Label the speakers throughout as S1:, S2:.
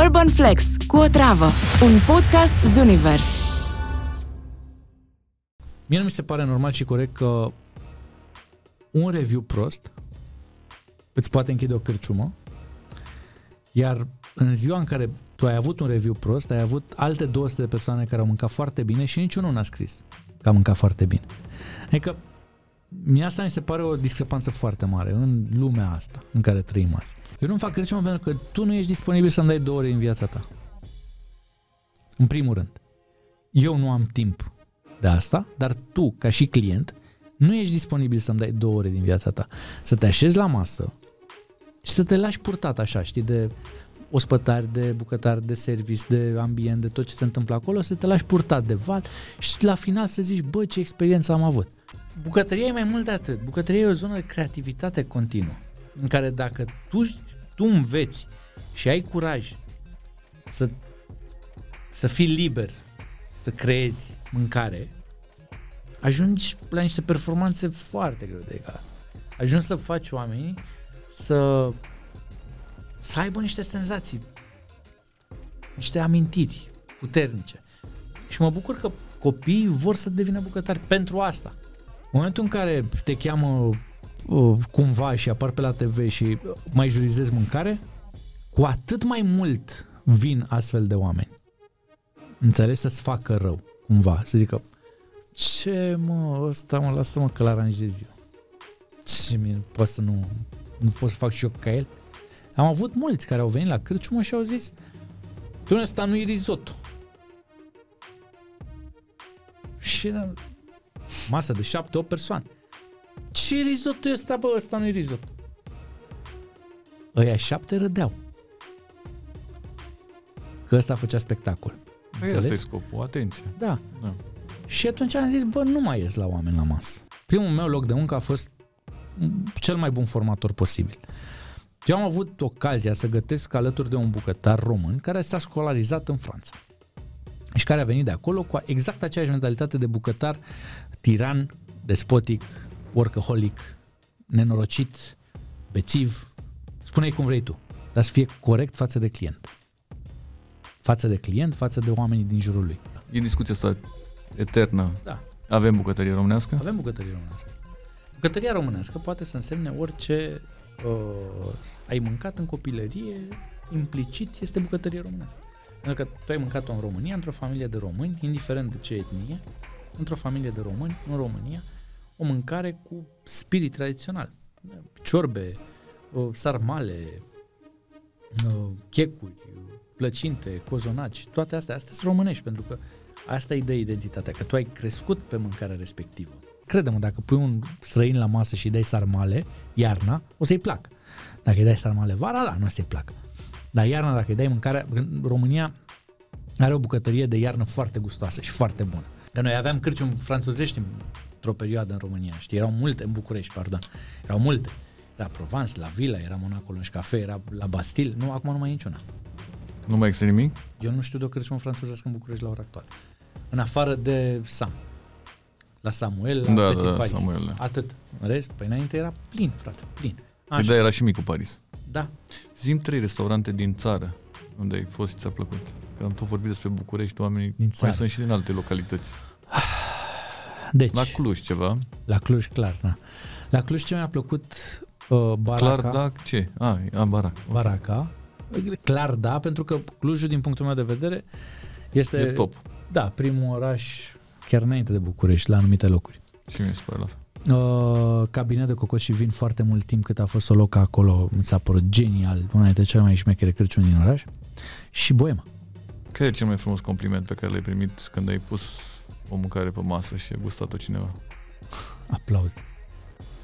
S1: Urban Flex cu o travă, un podcast Zunivers.
S2: Mie nu mi se pare normal și corect că un review prost îți poate închide o cârciumă, iar în ziua în care tu ai avut un review prost, ai avut alte 200 de persoane care au mâncat foarte bine și niciunul n-a scris că a mâncat foarte bine. Adică mie asta mi se pare o discrepanță foarte mare în lumea asta în care trăim azi. Eu nu fac critică pentru că tu nu ești disponibil să-mi dai două ore în viața ta. În primul rând. Eu nu am timp de asta, dar tu, ca și client, nu ești disponibil să-mi dai două ore din viața ta. Să te așezi la masă și să te lași purtat așa, știi, de ospătari, de bucătari, de service, de ambient, de tot ce se întâmplă acolo, să te lași purtat de val și la final să zici, bă, ce experiență am avut. Bucătăria e mai mult de atât. Bucătăria e o zonă de creativitate continuă, în care dacă tu, tu înveți și ai curaj să, să fii liber, să creezi mâncare, ajungi la niște performanțe foarte greu de egalat. Ajungi să faci oamenii să, să aibă niște senzații, niște amintiri puternice. Și mă bucur că copiii vor să devină bucătari pentru asta. În momentul în care te cheamă uh, cumva și apar pe la TV și mai jurizezi mâncare, cu atât mai mult vin astfel de oameni. Înțelegi? Să-ți facă rău, cumva. Să zică, ce mă, ăsta mă, lasă-mă că l-aranjez eu. Ce mie, pot să nu, nu pot să fac și eu ca el. Am avut mulți care au venit la cârciumă și au zis, tu ăsta nu e risotto. Și masă de 7-8 persoane. Ce risotto e ăsta, bă? Ăsta nu e risotto. Ăia șapte râdeau. Că ăsta făcea spectacol.
S3: Păi asta e scopul, atenție.
S2: Da. da. Și atunci am zis, bă, nu mai ies la oameni la masă. Primul meu loc de muncă a fost cel mai bun formator posibil. Eu am avut ocazia să gătesc alături de un bucătar român care s-a școlarizat în Franța și care a venit de acolo cu exact aceeași mentalitate de bucătar tiran, despotic, workaholic, nenorocit, bețiv, spune-i cum vrei tu, dar să fie corect față de client. Față de client, față de oamenii din jurul lui.
S3: E discuția asta eternă.
S2: Da.
S3: Avem bucătărie românească?
S2: Avem bucătărie românească. Bucătăria românească poate să însemne orice uh, ai mâncat în copilărie, implicit este bucătărie românească. Pentru că tu ai mâncat-o în România, într-o familie de români, indiferent de ce etnie, într-o familie de români, în România, o mâncare cu spirit tradițional. Ciorbe, sarmale, checuri, plăcinte, cozonaci, toate astea, astea sunt românești, pentru că asta îi dă identitatea, că tu ai crescut pe mâncarea respectivă. Crede-mă, dacă pui un străin la masă și îi dai sarmale, iarna, o să-i placă. Dacă îi dai sarmale vara, da, nu o să-i placă. Dar iarna, dacă îi dai mâncare, România are o bucătărie de iarnă foarte gustoasă și foarte bună. Că noi aveam cârciumi franțuzești într-o perioadă în România, știi, erau multe, în București, pardon, erau multe. Era Provence, la Villa, era Monaco în Cafe, era la Bastil, nu, acum nu mai e niciuna.
S3: Nu mai există nimic?
S2: Eu nu știu de o cârciumă franțuzească în București la ora actuală. În afară de Sam. La Samuel, la
S3: da,
S2: Petit
S3: da,
S2: Paris.
S3: Samuel, da.
S2: Atât. În rest, pe înainte era plin, frate, plin.
S3: Așa. Da, era și micul Paris.
S2: Da.
S3: Zim trei restaurante din țară unde ai fost și ți-a plăcut. Că am tot vorbit despre București, oamenii
S2: din țară.
S3: mai sunt și din alte localități.
S2: Deci,
S3: la Cluj ceva.
S2: La Cluj, clar, da. La Cluj ce mi-a plăcut uh, Baraca.
S3: Clar, da, ce? A, a Baraca.
S2: Baraca. Clar, da, pentru că Clujul, din punctul meu de vedere, este...
S3: E top.
S2: Da, primul oraș chiar înainte de București, la anumite locuri.
S3: Și mi se pare la fel.
S2: Uh, cabinet de cocos și vin foarte mult timp cât a fost o loc acolo, mi s-a părut genial, una dintre cele mai șmechere Crăciun din oraș. Și Boema.
S3: Care e cel mai frumos compliment pe care l-ai primit când ai pus o mâncare pe masă și a gustat-o cineva?
S2: Aplauz.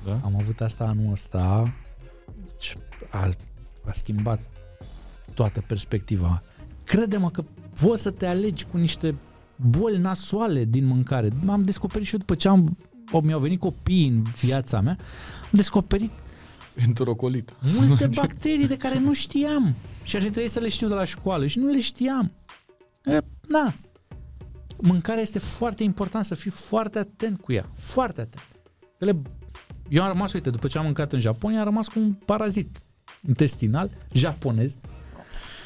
S3: Da?
S2: Am avut asta anul ăsta, a, a schimbat toată perspectiva. Crede-mă că poți să te alegi cu niște boli nasoale din mâncare. M-am descoperit și eu după ce am, mi-au venit copii în viața mea, am descoperit
S3: Enterocolit.
S2: multe bacterii de care nu știam. Și ar trebui să le știu de la școală și nu le știam. E, na. Mâncarea este foarte important să fii foarte atent cu ea. Foarte atent. Ele, eu am rămas, uite, după ce am mâncat în Japonia, am rămas cu un parazit intestinal japonez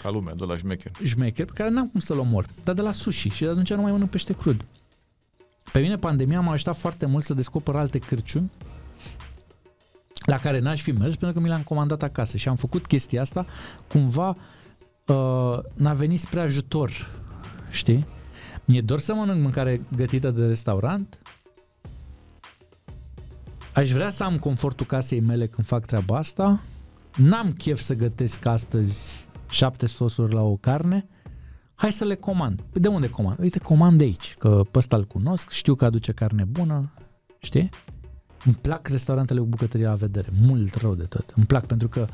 S3: Ca lumea, de la șmecher.
S2: șmecher pe care n-am cum să-l omor, dar de la sushi și de atunci nu mai mănânc pește crud. Pe mine pandemia m-a ajutat foarte mult să descoper alte cârciuni la care n-aș fi mers pentru că mi le-am comandat acasă și am făcut chestia asta cumva uh, n-a venit spre ajutor, știi? Mi-e dor să mănânc mâncare gătită de restaurant, aș vrea să am confortul casei mele când fac treaba asta, n-am chef să gătesc astăzi șapte sosuri la o carne, hai să le comand. Păi de unde comand? Uite, comand de aici, că pe ăsta îl cunosc, știu că aduce carne bună, știi? Îmi plac restaurantele cu bucătărie la vedere, mult rău de tot. Îmi plac pentru că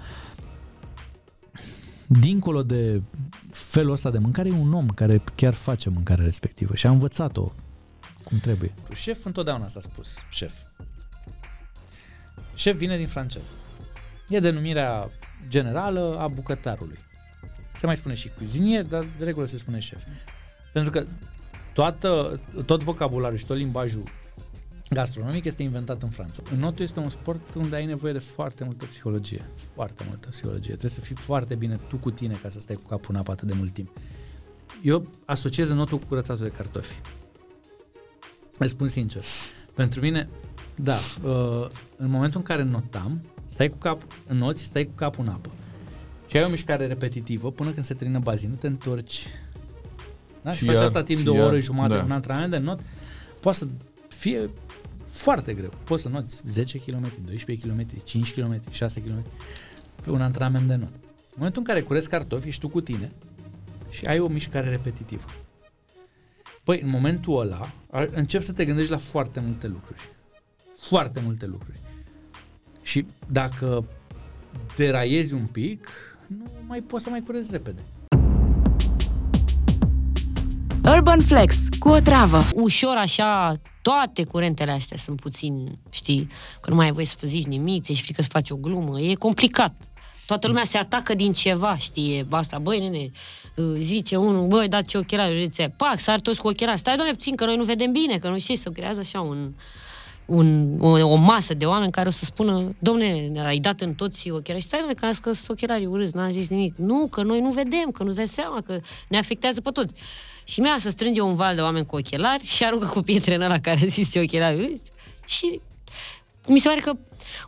S2: dincolo de felul ăsta de mâncare, e un om care chiar face mâncarea respectivă și a învățat-o cum trebuie. Șef întotdeauna s-a spus, șef. Șef vine din francez. E denumirea generală a bucătarului. Se mai spune și cuisinier, dar de regulă se spune șef. Pentru că toată, tot vocabularul și tot limbajul gastronomic este inventat în Franța. Notul este un sport unde ai nevoie de foarte multă psihologie. Foarte multă psihologie. Trebuie să fii foarte bine tu cu tine ca să stai cu capul în apă atât de mult timp. Eu asociez notul cu curățatul de cartofi. Îți spun sincer. Pentru mine, da, uh, în momentul în care notam, stai cu cap, noți, stai cu capul în apă. Și ai o mișcare repetitivă până când se termină bazinul, te întorci. Da? Și,
S3: Și
S2: faci
S3: iar-
S2: asta timp
S3: și
S2: de o
S3: iar,
S2: oră jumătate,
S3: da.
S2: un antrenament de not, poate să fie foarte greu. Poți să noți 10 km, 12 km, 5 km, 6 km pe un antrenament de not. În momentul în care curezi cartofi, ești tu cu tine și ai o mișcare repetitivă. Păi, în momentul ăla, a- începi să te gândești la foarte multe lucruri. Foarte multe lucruri. Și dacă deraiezi un pic, nu mai poți să mai curezi repede.
S1: Urban Flex cu o travă.
S4: ușor așa, toate curentele astea sunt puțin, știi, că nu mai ai voie să zici nimic, ți-e frică să faci o glumă, e complicat. Toată lumea se atacă din ceva, știi, asta, băi, nene, uh, zice unul, băi, dați ce ochelari, zice, pac, sar toți cu ochelari, stai, doamne, puțin, că noi nu vedem bine, că nu știi, să creează așa un, un, o, o, masă de oameni care o să spună, domne, ai dat în toți ochelari, stai, domne, că am zis că sunt ochelarii urâți, n-am zis nimic. Nu, că noi nu vedem, că nu-ți dai seama, că ne afectează pe toți. Și mi-a să strânge un val de oameni cu ochelari și aruncă cu pietre în ăla care a zis ce ochelari urâți. Și mi se pare că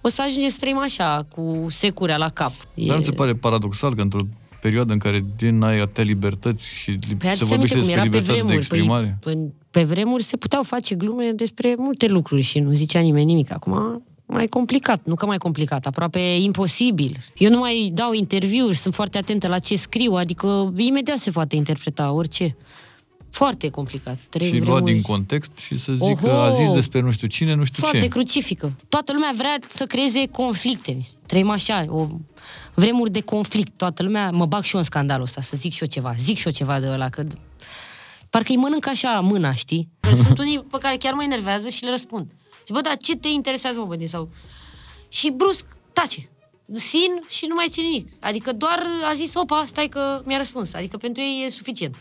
S4: o să ajungem să trăim așa, cu securea la cap.
S3: Dar nu ți se pare paradoxal că într-o perioadă în care din ai atâtea libertăți și li-
S4: Păi
S3: se
S4: aduți aminte
S3: vorbește
S4: cum
S3: despre
S4: era pe
S3: libertate de
S4: vremuri.
S3: exprimare?
S4: Păi, pe, pe vremuri se puteau face glume despre multe lucruri și nu zicea nimeni nimic. Acum mai complicat, nu că mai complicat, aproape imposibil. Eu nu mai dau interviuri, sunt foarte atentă la ce scriu, adică imediat se poate interpreta orice. Foarte complicat. Trei
S3: Și luat
S4: vremuri
S3: din context și să zic
S4: Oho!
S3: că a zis despre nu știu cine, nu știu
S4: foarte
S3: ce.
S4: crucifică. Toată lumea vrea să creeze conflicte. Trăim așa, o vremuri de conflict. Toată lumea, mă bag și eu în scandalul ăsta, să zic și eu ceva. Zic și eu ceva de ăla, că parcă îi mănânc așa mâna, știi? Că sunt unii pe care chiar mă enervează și le răspund. Și bă, dar ce te interesează, mă, bădie? Sau... Și brusc, tace. Sin și nu mai zice nimic. Adică doar a zis, opa, stai că mi-a răspuns. Adică pentru ei e suficient.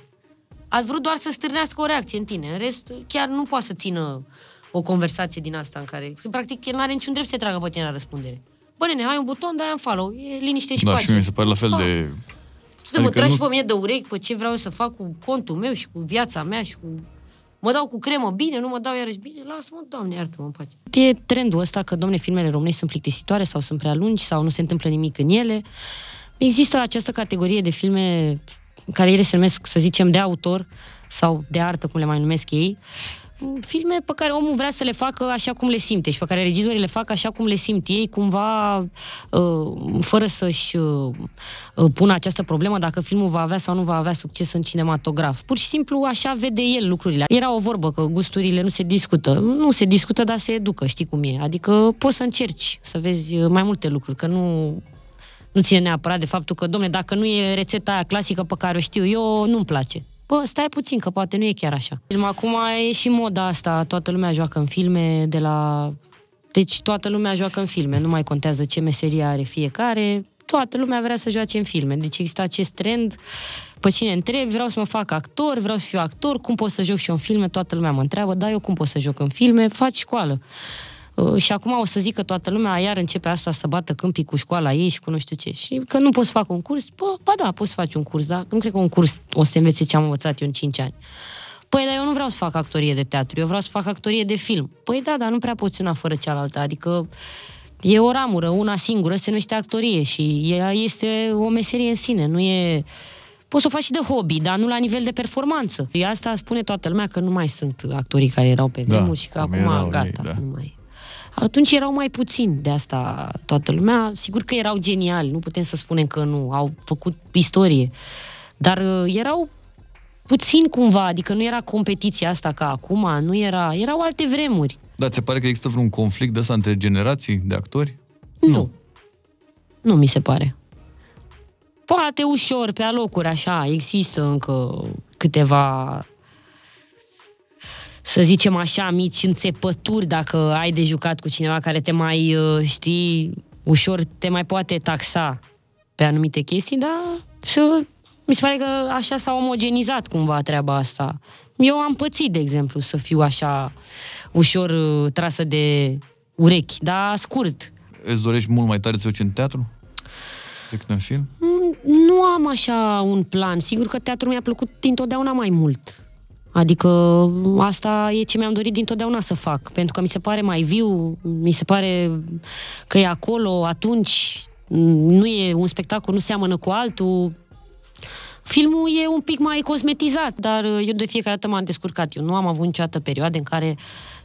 S4: A vrut doar să stârnească o reacție în tine. În rest, chiar nu poate să țină o conversație din asta în care... Că, practic, el nu are niciun drept să te tragă pe tine la răspundere. Bă, nene, ai un buton, dai un follow. E liniște și
S3: Da,
S4: pace.
S3: și mie mi se pare la fel
S4: Ha.
S3: de...
S4: Și să mă
S3: Adică
S4: tragi
S3: nu-
S4: pe mine de urechi pe ce vreau eu să fac cu contul meu și cu viața mea și cu... Mă dau cu cremă bine, nu mă dau iarăși bine, lasă-mă, doamne, iartă-mă în pace. E trendul ăsta că, domne, filmele românești sunt plictisitoare sau sunt prea lungi sau nu se întâmplă nimic în ele. Există această categorie de filme care ele se numesc, să zicem, de autor sau de artă, cum le mai numesc ei, filme pe care omul vrea să le facă așa cum le simte și pe care regizorii le fac așa cum le simt ei, cumva uh, fără să-și uh, uh, pună această problemă dacă filmul va avea sau nu va avea succes în cinematograf. Pur și simplu așa vede el lucrurile. Era o vorbă că gusturile nu se discută. Nu se discută, dar se educă, știi cum e. Adică poți să încerci să vezi uh, mai multe lucruri, că nu nu ține neapărat de faptul că, domne, dacă nu e rețeta aia clasică pe care o știu eu, nu-mi place. Bă, stai puțin, că poate nu e chiar așa. Film, Acum e și moda asta, toată lumea joacă în filme de la... Deci toată lumea joacă în filme, nu mai contează ce meserie are fiecare, toată lumea vrea să joace în filme. Deci există acest trend, pe cine întreb, vreau să mă fac actor, vreau să fiu actor, cum pot să joc și eu în filme, toată lumea mă întreabă, da, eu cum pot să joc în filme, faci școală. Uh, și acum o să zică toată lumea, iar începe asta să bată câmpii cu școala ei și cu nu știu ce. Și că nu poți să fac un curs, bă, ba da, poți să faci un curs, dar nu cred că un curs o să te învețe ce am învățat eu în 5 ani. Păi, dar eu nu vreau să fac actorie de teatru, eu vreau să fac actorie de film. Păi da, dar nu prea poți una fără cealaltă, adică e o ramură, una singură, se numește actorie și ea este o meserie în sine, nu e... Poți să o faci și de hobby, dar nu la nivel de performanță. Și asta spune toată lumea că nu mai sunt actorii care erau pe
S3: Da,
S4: vremuri și că
S3: cum
S4: acum
S3: erau
S4: gata,
S3: ei, da.
S4: nu mai... Atunci erau mai puțini, de asta toată lumea. Sigur că erau geniali, nu putem să spunem că nu, au făcut istorie. Dar uh, erau puțin cumva, adică nu era competiția asta ca acum, nu era, erau alte vremuri.
S3: Dar ți se pare că există vreun conflict de ăsta între generații de actori?
S4: Nu. Nu mi se pare. Poate ușor, pe alocuri, așa, există încă câteva să zicem așa, mici înțepături dacă ai de jucat cu cineva care te mai, uh, știi, ușor te mai poate taxa pe anumite chestii, dar să, mi se pare că așa s-a omogenizat cumva treaba asta. Eu am pățit, de exemplu, să fiu așa ușor uh, trasă de urechi, dar scurt.
S3: Îți dorești mult mai tare să te duci în teatru decât în film?
S4: Mm, Nu am așa un plan. Sigur că teatrul mi-a plăcut dintotdeauna mai mult. Adică asta e ce mi-am dorit dintotdeauna să fac, pentru că mi se pare mai viu, mi se pare că e acolo atunci, nu e un spectacol, nu seamănă cu altul. Filmul e un pic mai cosmetizat, dar eu de fiecare dată m-am descurcat. Eu nu am avut niciodată perioade în care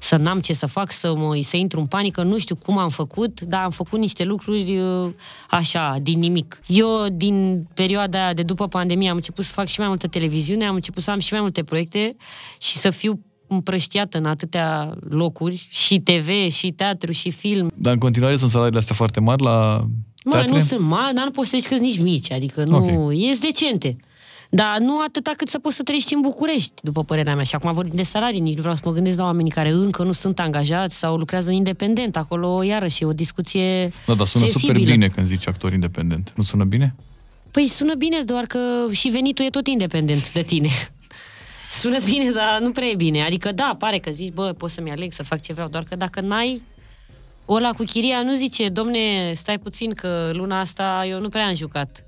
S4: să n-am ce să fac, să, mă, să intru în panică, nu știu cum am făcut, dar am făcut niște lucruri uh, așa, din nimic. Eu, din perioada aia de după pandemie, am început să fac și mai multă televiziune, am început să am și mai multe proiecte și să fiu împrăștiată în atâtea locuri, și TV, și teatru, și film.
S3: Dar în continuare sunt salariile astea foarte mari la
S4: Mă,
S3: teatre?
S4: nu sunt mari, dar nu poți să zici că sunt nici mici, adică nu,
S3: Ok.
S4: e decente. Dar nu atâta cât să poți să trăiești în București, după părerea mea. Și acum vorbim de salarii, nici nu vreau să mă gândesc la oamenii care încă nu sunt angajați sau lucrează independent. Acolo, iarăși, e o discuție
S3: Da, dar sună
S4: sensibilă.
S3: super bine când zici actor independent. Nu sună bine?
S4: Păi sună bine, doar că și venitul e tot independent de tine. Sună bine, dar nu prea e bine. Adică da, pare că zici, bă, pot să-mi aleg să fac ce vreau, doar că dacă n-ai ăla cu chiria nu zice, domne, stai puțin că luna asta eu nu prea am jucat.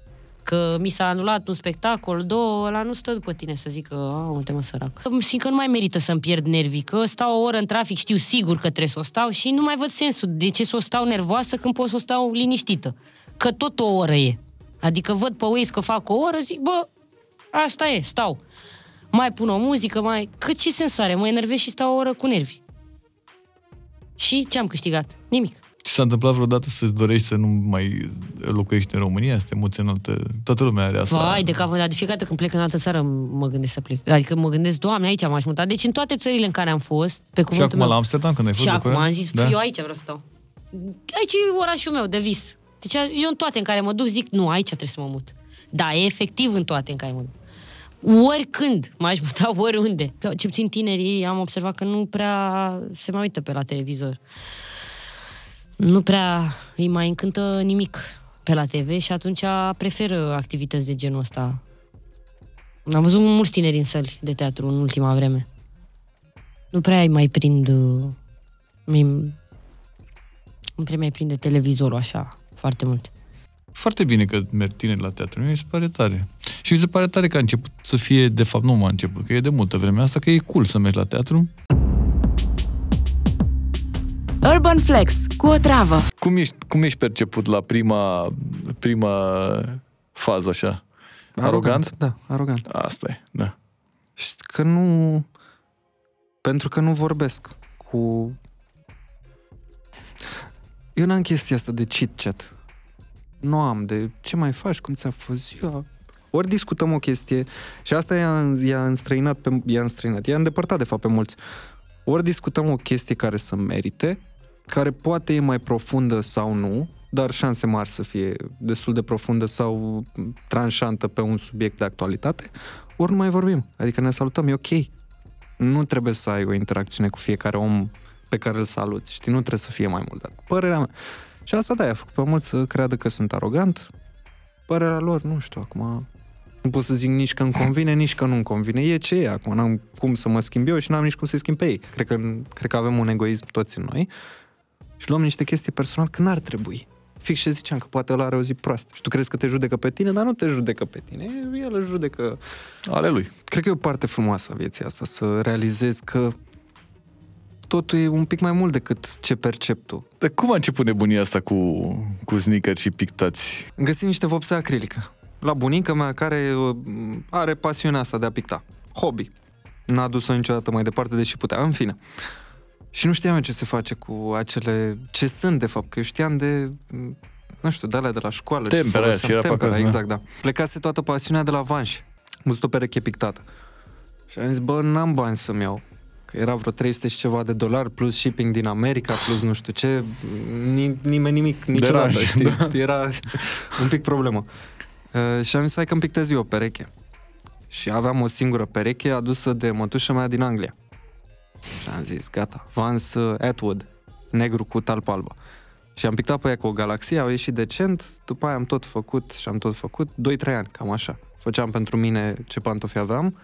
S4: Că mi s-a anulat un spectacol, două, ăla nu stă după tine să zică, a, uite mă sărac. Îmi Simt că nu mai merită să-mi pierd nervii, că stau o oră în trafic, știu sigur că trebuie să o stau și nu mai văd sensul de ce să o stau nervoasă când pot să o stau liniștită. Că tot o oră e. Adică văd pe Waze că fac o oră, zic, bă, asta e, stau. Mai pun o muzică, mai... Că ce sens are? Mă enervez și stau o oră cu nervi. Și ce am câștigat? Nimic.
S3: Ți s-a întâmplat vreodată să-ți dorești să nu mai locuiești în România, să te muți în altă... Toată lumea are asta.
S4: Vai de cap, dar de fiecare dată când plec în altă țară mă gândesc să plec. Adică mă gândesc, doamne, aici m-aș muta. Deci în toate țările în care am fost, pe
S3: Și
S4: cuvântul
S3: acum
S4: meu...
S3: la Amsterdam, când ai fost
S4: Și
S3: de
S4: acum
S3: curând?
S4: am zis, da? eu aici vreau să stau. Aici e orașul meu de vis. Deci eu în toate în care mă duc zic, nu, aici trebuie să mă mut. Da, e efectiv în toate în care mă duc. Oricând m-aș muta oriunde. Că, ce puțin tinerii am observat că nu prea se mai uită pe la televizor. Nu prea îi mai încântă nimic pe la TV și atunci preferă activități de genul ăsta. Am văzut mulți tineri în săli de teatru în ultima vreme. Nu prea îi mai prind... uh, Mi, nu prea mai prinde televizorul așa foarte mult.
S3: Foarte bine că merg tineri la teatru, mi se pare tare. Și mi se pare tare că a început să fie, de fapt nu m-a început, că e de multă vreme asta, că e cool să mergi la teatru.
S1: Urban Flex cu o travă.
S3: Cum ești, cum ești perceput la prima, prima fază așa? Arogant?
S5: Da, arogant.
S3: Asta e, da.
S5: Și că nu... Pentru că nu vorbesc cu... Eu n-am chestia asta de chit-chat. Nu am de ce mai faci, cum ți-a fost ziua. Ori discutăm o chestie și asta i-a, i-a înstrăinat, pe, i-a înstrăinat, i-a îndepărtat de fapt pe mulți. Ori discutăm o chestie care să merite, care poate e mai profundă sau nu, dar șanse mari să fie destul de profundă sau tranșantă pe un subiect de actualitate, ori nu mai vorbim. Adică ne salutăm, e ok. Nu trebuie să ai o interacțiune cu fiecare om pe care îl saluți, știi? Nu trebuie să fie mai mult. Dar părerea mea. Și asta da, a făcut pe mulți să creadă că sunt arogant. Părerea lor, nu știu, acum nu pot să zic nici că îmi convine, nici că nu-mi convine. E ce e acum, n-am cum să mă schimb eu și n-am nici cum să-i schimb pe ei. Cred că, cred că avem un egoism toți în noi. Și luăm niște chestii personal că n-ar trebui. Fix ce ziceam, că poate ăla are o zi proastă. Și tu crezi că te judecă pe tine, dar nu te judecă pe tine. El îl judecă...
S3: Ale lui.
S5: Cred că e o parte frumoasă a vieții asta, să realizezi că totul e un pic mai mult decât ce percep tu.
S3: Dar cum a început nebunia asta cu, cu sneaker și pictați?
S5: Găsim niște vopse acrilică. La bunica mea care uh, are pasiunea asta de a picta. Hobby. N-a dus-o niciodată mai departe, deși putea. În fine. Și nu știam ce se face cu acele... Ce sunt, de fapt, că eu știam de... Nu știu, de alea de la școală. ce
S3: Tempera aia,
S5: foloseam.
S3: și era pe
S5: Tempera,
S3: acasă, da.
S5: exact, da. Plecase toată pasiunea de la Vanș. Am văzut o pereche pictată. Și am zis, bă, n-am bani să-mi iau. Că era vreo 300 și ceva de dolari, plus shipping din America, plus nu știu ce. Ni- nimeni nimic, niciodată,
S3: ranj,
S5: știi?
S3: da.
S5: Era un pic problemă. Uh, și am zis, hai că-mi pictez eu o pereche. Și aveam o singură pereche adusă de mătușa mea din Anglia. Și am zis, gata, Vans uh, Atwood, negru cu talpă albă. Și am pictat pe ea cu o galaxie, au ieșit decent, după aia am tot făcut și am tot făcut, 2-3 ani, cam așa. Făceam pentru mine ce pantofi aveam,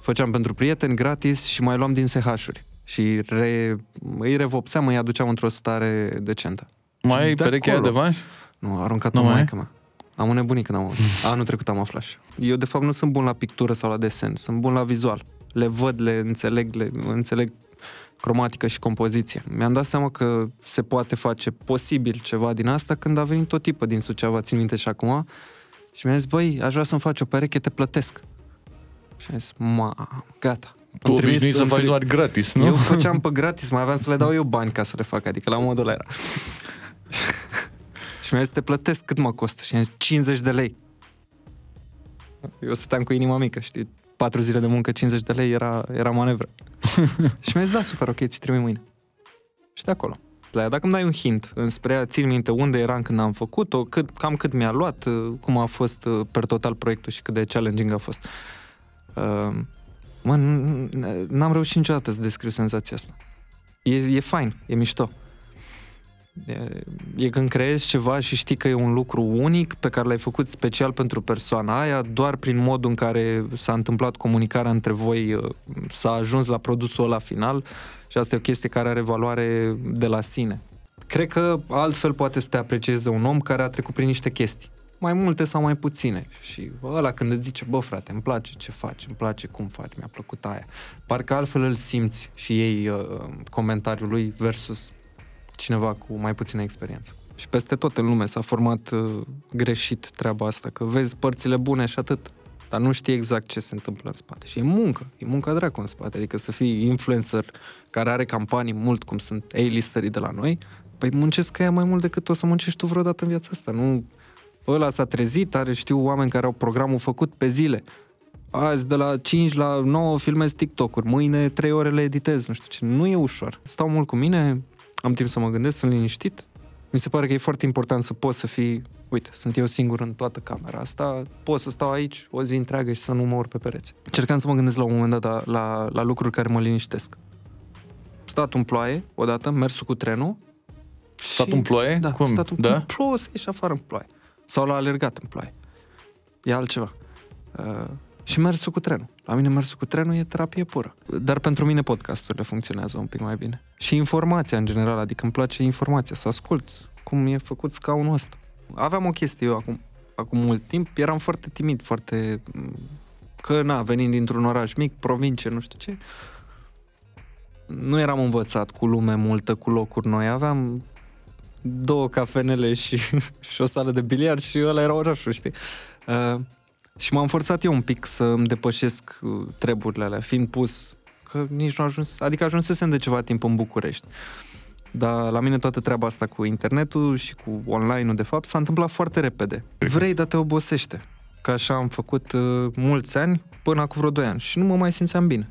S5: făceam pentru prieteni gratis și mai luam din SH-uri. Și re, îi revopseam, îi aduceam într-o stare decentă.
S3: Mai ai
S5: de
S3: perechea aia de
S5: acolo.
S3: vanș?
S5: Nu, a aruncat-o
S3: Nu mai
S5: maică mea. Am înnebunit când am auzit. Anul trecut am aflat și eu. Eu, de fapt, nu sunt bun la pictură sau la desen. Sunt bun la vizual. Le văd, le înțeleg, le înțeleg cromatică și compoziție. Mi-am dat seama că se poate face posibil ceva din asta când a venit tot tipul din Suceava, țin minte și acum, și mi-a zis, băi, aș vrea să-mi faci o pereche, te plătesc. Și am zis, ma, gata.
S3: Tu
S5: Îmi trimis-
S3: obișnuit să
S5: îmi
S3: faci
S5: tri-
S3: doar gratis, nu?
S5: eu făceam pe gratis, mai aveam să le dau eu bani ca să le fac, adică la modul ăla era. și mi-a zis, te plătesc, cât mă costă? Și mi-a zis, 50 de lei. Eu stăteam cu inima mică, știi? Patru zile de muncă, 50 de lei era, era manevră. și mi-a zis, da, super, ok, ți trimit mâine. Și de acolo. La ea, dacă îmi dai un hint înspre ea, țin minte unde eram când am făcut-o, cât, cam cât mi-a luat, uh, cum a fost uh, per total proiectul și cât de challenging a fost. Uh, Mă, n- n- n-am reușit niciodată să descriu senzația asta. E, e fain, e mișto. E, e când creezi ceva și știi că e un lucru unic pe care l-ai făcut special pentru persoana aia, doar prin modul în care s-a întâmplat comunicarea între voi, uh, s-a ajuns la produsul ăla final și asta e o chestie care are valoare de la sine. Cred că altfel poate să te aprecieze un om care a trecut prin niște chestii. Mai multe sau mai puține. Și ăla când îți zice, bă frate, îmi place ce faci, îmi place cum faci, mi-a plăcut aia. Parcă altfel îl simți și ei uh, comentariul lui versus cineva cu mai puțină experiență. Și peste tot în lume s-a format uh, greșit treaba asta, că vezi părțile bune și atât, dar nu știi exact ce se întâmplă în spate. Și e muncă, e munca dracu în spate, adică să fii influencer care are campanii mult, cum sunt A-listerii de la noi, păi muncesc ea mai mult decât o să muncești tu vreodată în viața asta. Nu, ăla s-a trezit, are, știu, oameni care au programul făcut pe zile. Azi de la 5 la 9 filmez TikTok-uri, mâine 3 ore le editez, nu știu ce. Nu e ușor. Stau mult cu mine, am timp să mă gândesc, sunt liniștit. Mi se pare că e foarte important să poți să fii, uite, sunt eu singur în toată camera asta, pot să stau aici o zi întreagă și să nu mă urc pe pereți. Cercam să mă gândesc la un moment dat la, la, la lucruri care mă liniștesc. Stat în ploaie, odată, mersul cu trenul.
S3: Stat
S5: și-
S3: în ploaie?
S5: Da,
S3: Cum?
S5: stat în
S3: Da?
S5: în plouă, să ieși afară în ploaie. Sau la alergat în ploaie. E altceva. Uh, și mersul cu trenul. La mine mersul cu trenul e terapie pură. Dar pentru mine podcasturile funcționează un pic mai bine. Și informația în general, adică îmi place informația, să ascult cum e făcut scaunul ăsta. Aveam o chestie eu acum, acum mult timp, eram foarte timid, foarte... Că, na, venind dintr-un oraș mic, provincie, nu știu ce, nu eram învățat cu lume multă, cu locuri noi. Aveam două cafenele și, și o sală de biliard și ăla era orașul, știi? Uh, și m-am forțat eu un pic să îmi depășesc uh, treburile alea, fiind pus că nici nu ajuns, adică ajunsesem de ceva timp în București. Dar la mine toată treaba asta cu internetul și cu online-ul, de fapt, s-a întâmplat foarte repede. Vrei, dar te obosește. Că așa am făcut uh, mulți ani, până acum vreo 2 ani. Și nu mă mai simțeam bine.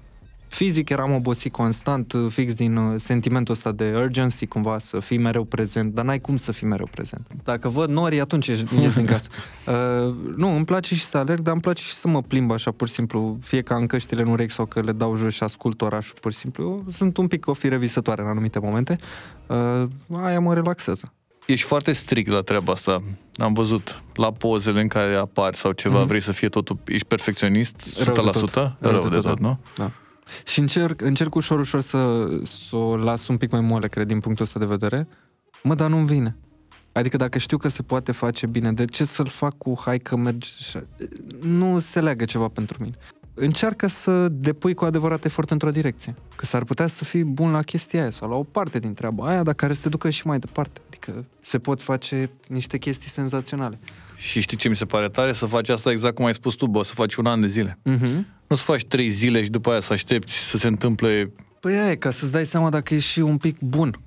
S5: Fizic eram obosit constant, uh, fix din uh, sentimentul ăsta de urgency, cumva, să fii mereu prezent, dar n-ai cum să fii mereu prezent. Dacă văd nori, atunci ies ies din casă. Uh, nu, îmi place și să alerg, dar îmi place și să mă plimb așa, pur și simplu, fie că am căștile în urechi sau că le dau jos și ascult orașul, pur și simplu. Eu sunt un pic o fire visătoare în anumite momente. Uh, aia mă relaxează.
S3: Ești foarte strict la treaba asta. Am văzut la pozele în care apari sau ceva,
S5: Mhm.
S3: vrei să fie totul, ești perfecționist, 100%?
S5: Rău de tot.
S3: Rău de tot, nu?
S5: Da. Și încerc, încerc ușor, ușor să, să o las un pic mai moale, cred, din punctul ăsta de vedere. Mă, dar nu-mi vine. Adică dacă știu că se poate face bine, de ce să-l fac cu hai că merge așa? Nu se leagă ceva pentru mine. Încearcă să depui cu adevărat efort într-o direcție. Că s-ar putea să fii bun la chestia aia sau la o parte din treaba aia, dar care să te ducă și mai departe. Adică se pot face niște chestii senzaționale.
S3: Și știi ce mi se pare tare? Să faci asta exact cum ai spus tu, bă, să faci un an de zile.
S5: Uh-huh.
S3: Nu să faci trei zile și după aia să aștepți să se întâmple...
S5: Păi aia e, ca să-ți dai seama dacă ești și un pic bun.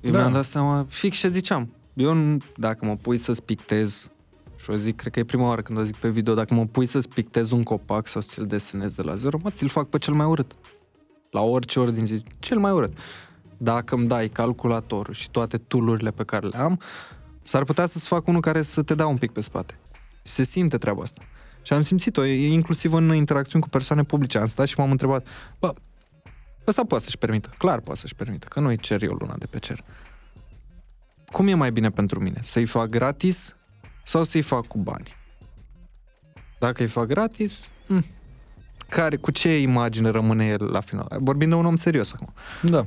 S5: Eu
S3: Da.
S5: mi-am dat seama, fix ce ziceam. Eu, nu- dacă mă pui să-ți pictez, și o zic, cred că e prima oară când o zic pe video, dacă mă pui să-ți pictez un copac sau să ți-l desenez de la zero, mă, ți-l fac pe cel mai urât. La orice ordine zi, cel mai urât. Dacă îmi dai calculatorul și toate tool pe care le am, s-ar putea să-ți fac unul care să te dea un pic pe spate. Și se simte treaba asta. Și am simțit-o, e- inclusiv în interacțiuni cu persoane publice. Am stat și m-am întrebat, bă, ăsta poate să-și permită, clar poate să-și permită, că nu-i cer eu luna de pe cer. Cum e mai bine pentru mine? Să-i fac gratis sau să-i fac cu bani? Dacă îi fac gratis, hm, care, cu ce imagine rămâne el la final? Vorbim de un om serios acum.
S3: Da.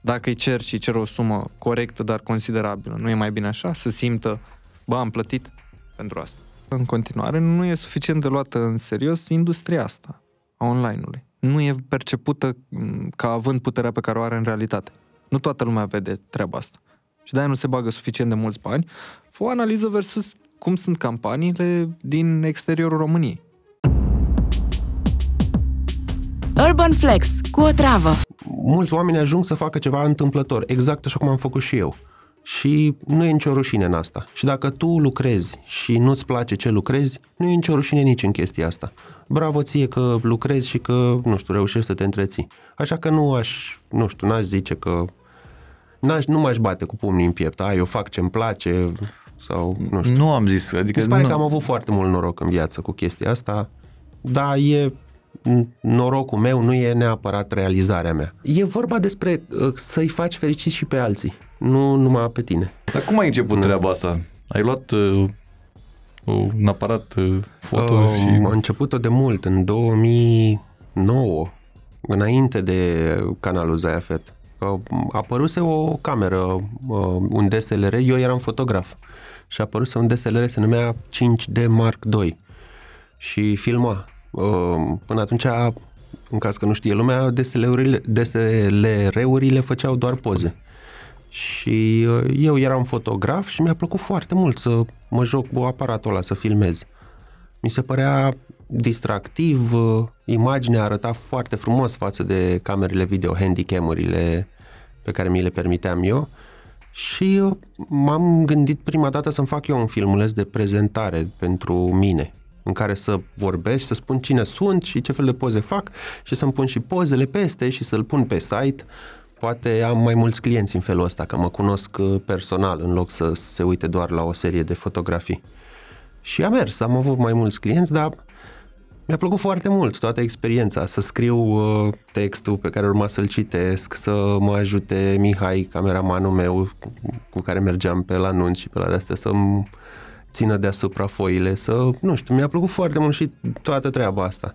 S5: Dacă îi cer și îi cer o sumă corectă, dar considerabilă, nu e mai bine așa? Să simtă, bă, am plătit pentru asta. În continuare, nu e suficient de luată în serios industria asta a online-ului. Nu e percepută m, ca având puterea pe care o are în realitate. Nu toată lumea vede treaba asta. Și de-aia nu se bagă suficient de mulți bani. Fă o analiză versus cum sunt campaniile din exteriorul României.
S1: Urban Flex cu o travă.
S6: mulți oameni ajung să facă ceva întâmplător, exact așa cum am făcut și eu. Și nu e nicio rușine în asta. Și dacă tu lucrezi și nu-ți place ce lucrezi, nu e nicio rușine nici în chestia asta. Bravo ție că lucrezi și că, nu știu, reușești să te întreții. Așa că nu aș, nu știu, n-aș zice că n-aș, nu m-aș bate cu pumnii în piept. A, eu fac ce-mi place sau, nu știu.
S3: Nu am zis, adică...
S6: Mi se pare
S3: nu.
S6: că am avut foarte mult noroc în viață cu chestia asta, dar e norocul meu, nu e neapărat realizarea mea. E vorba despre uh, să-i faci fericit și pe alții, nu numai pe tine.
S3: Dar cum ai început treaba asta? Ai luat uh, un aparat uh, foto
S6: Uh,
S3: și...
S6: Am început-o de mult, în 2009, înainte de canalul Zayafet. Uh, apăruse o cameră, uh, un DSLR, eu eram fotograf și apăruse un DSLR, se numea 5D Mark II și filma. Uh, Până atunci, în caz că nu știe lumea, DSLR-urile, DSLR-urile făceau doar poze. Și uh, eu eram fotograf și mi-a plăcut foarte mult să mă joc cu aparatul ăla, să filmez. Mi se părea distractiv, uh, imaginea arăta foarte frumos față de camerele video, handycam-urile pe care mi le permiteam eu și uh, m-am gândit prima dată să-mi fac eu un filmuleț de prezentare pentru mine, în care să vorbesc, să spun cine sunt și ce fel de poze fac și să-mi pun și pozele peste și să-l pun pe site. Poate am mai mulți clienți în felul ăsta, că mă cunosc uh, personal, în loc să se uite doar la o serie de fotografii. Și a mers, am avut mai mulți clienți, dar mi-a plăcut foarte mult toată experiența, să scriu uh, textul pe care urma să-l citesc, să mă ajute Mihai, cameramanul meu, cu, cu care mergeam pe la anunț și pe la de-astea, să-mi țină deasupra foile, să, nu știu, mi-a plăcut foarte mult și toată treaba asta.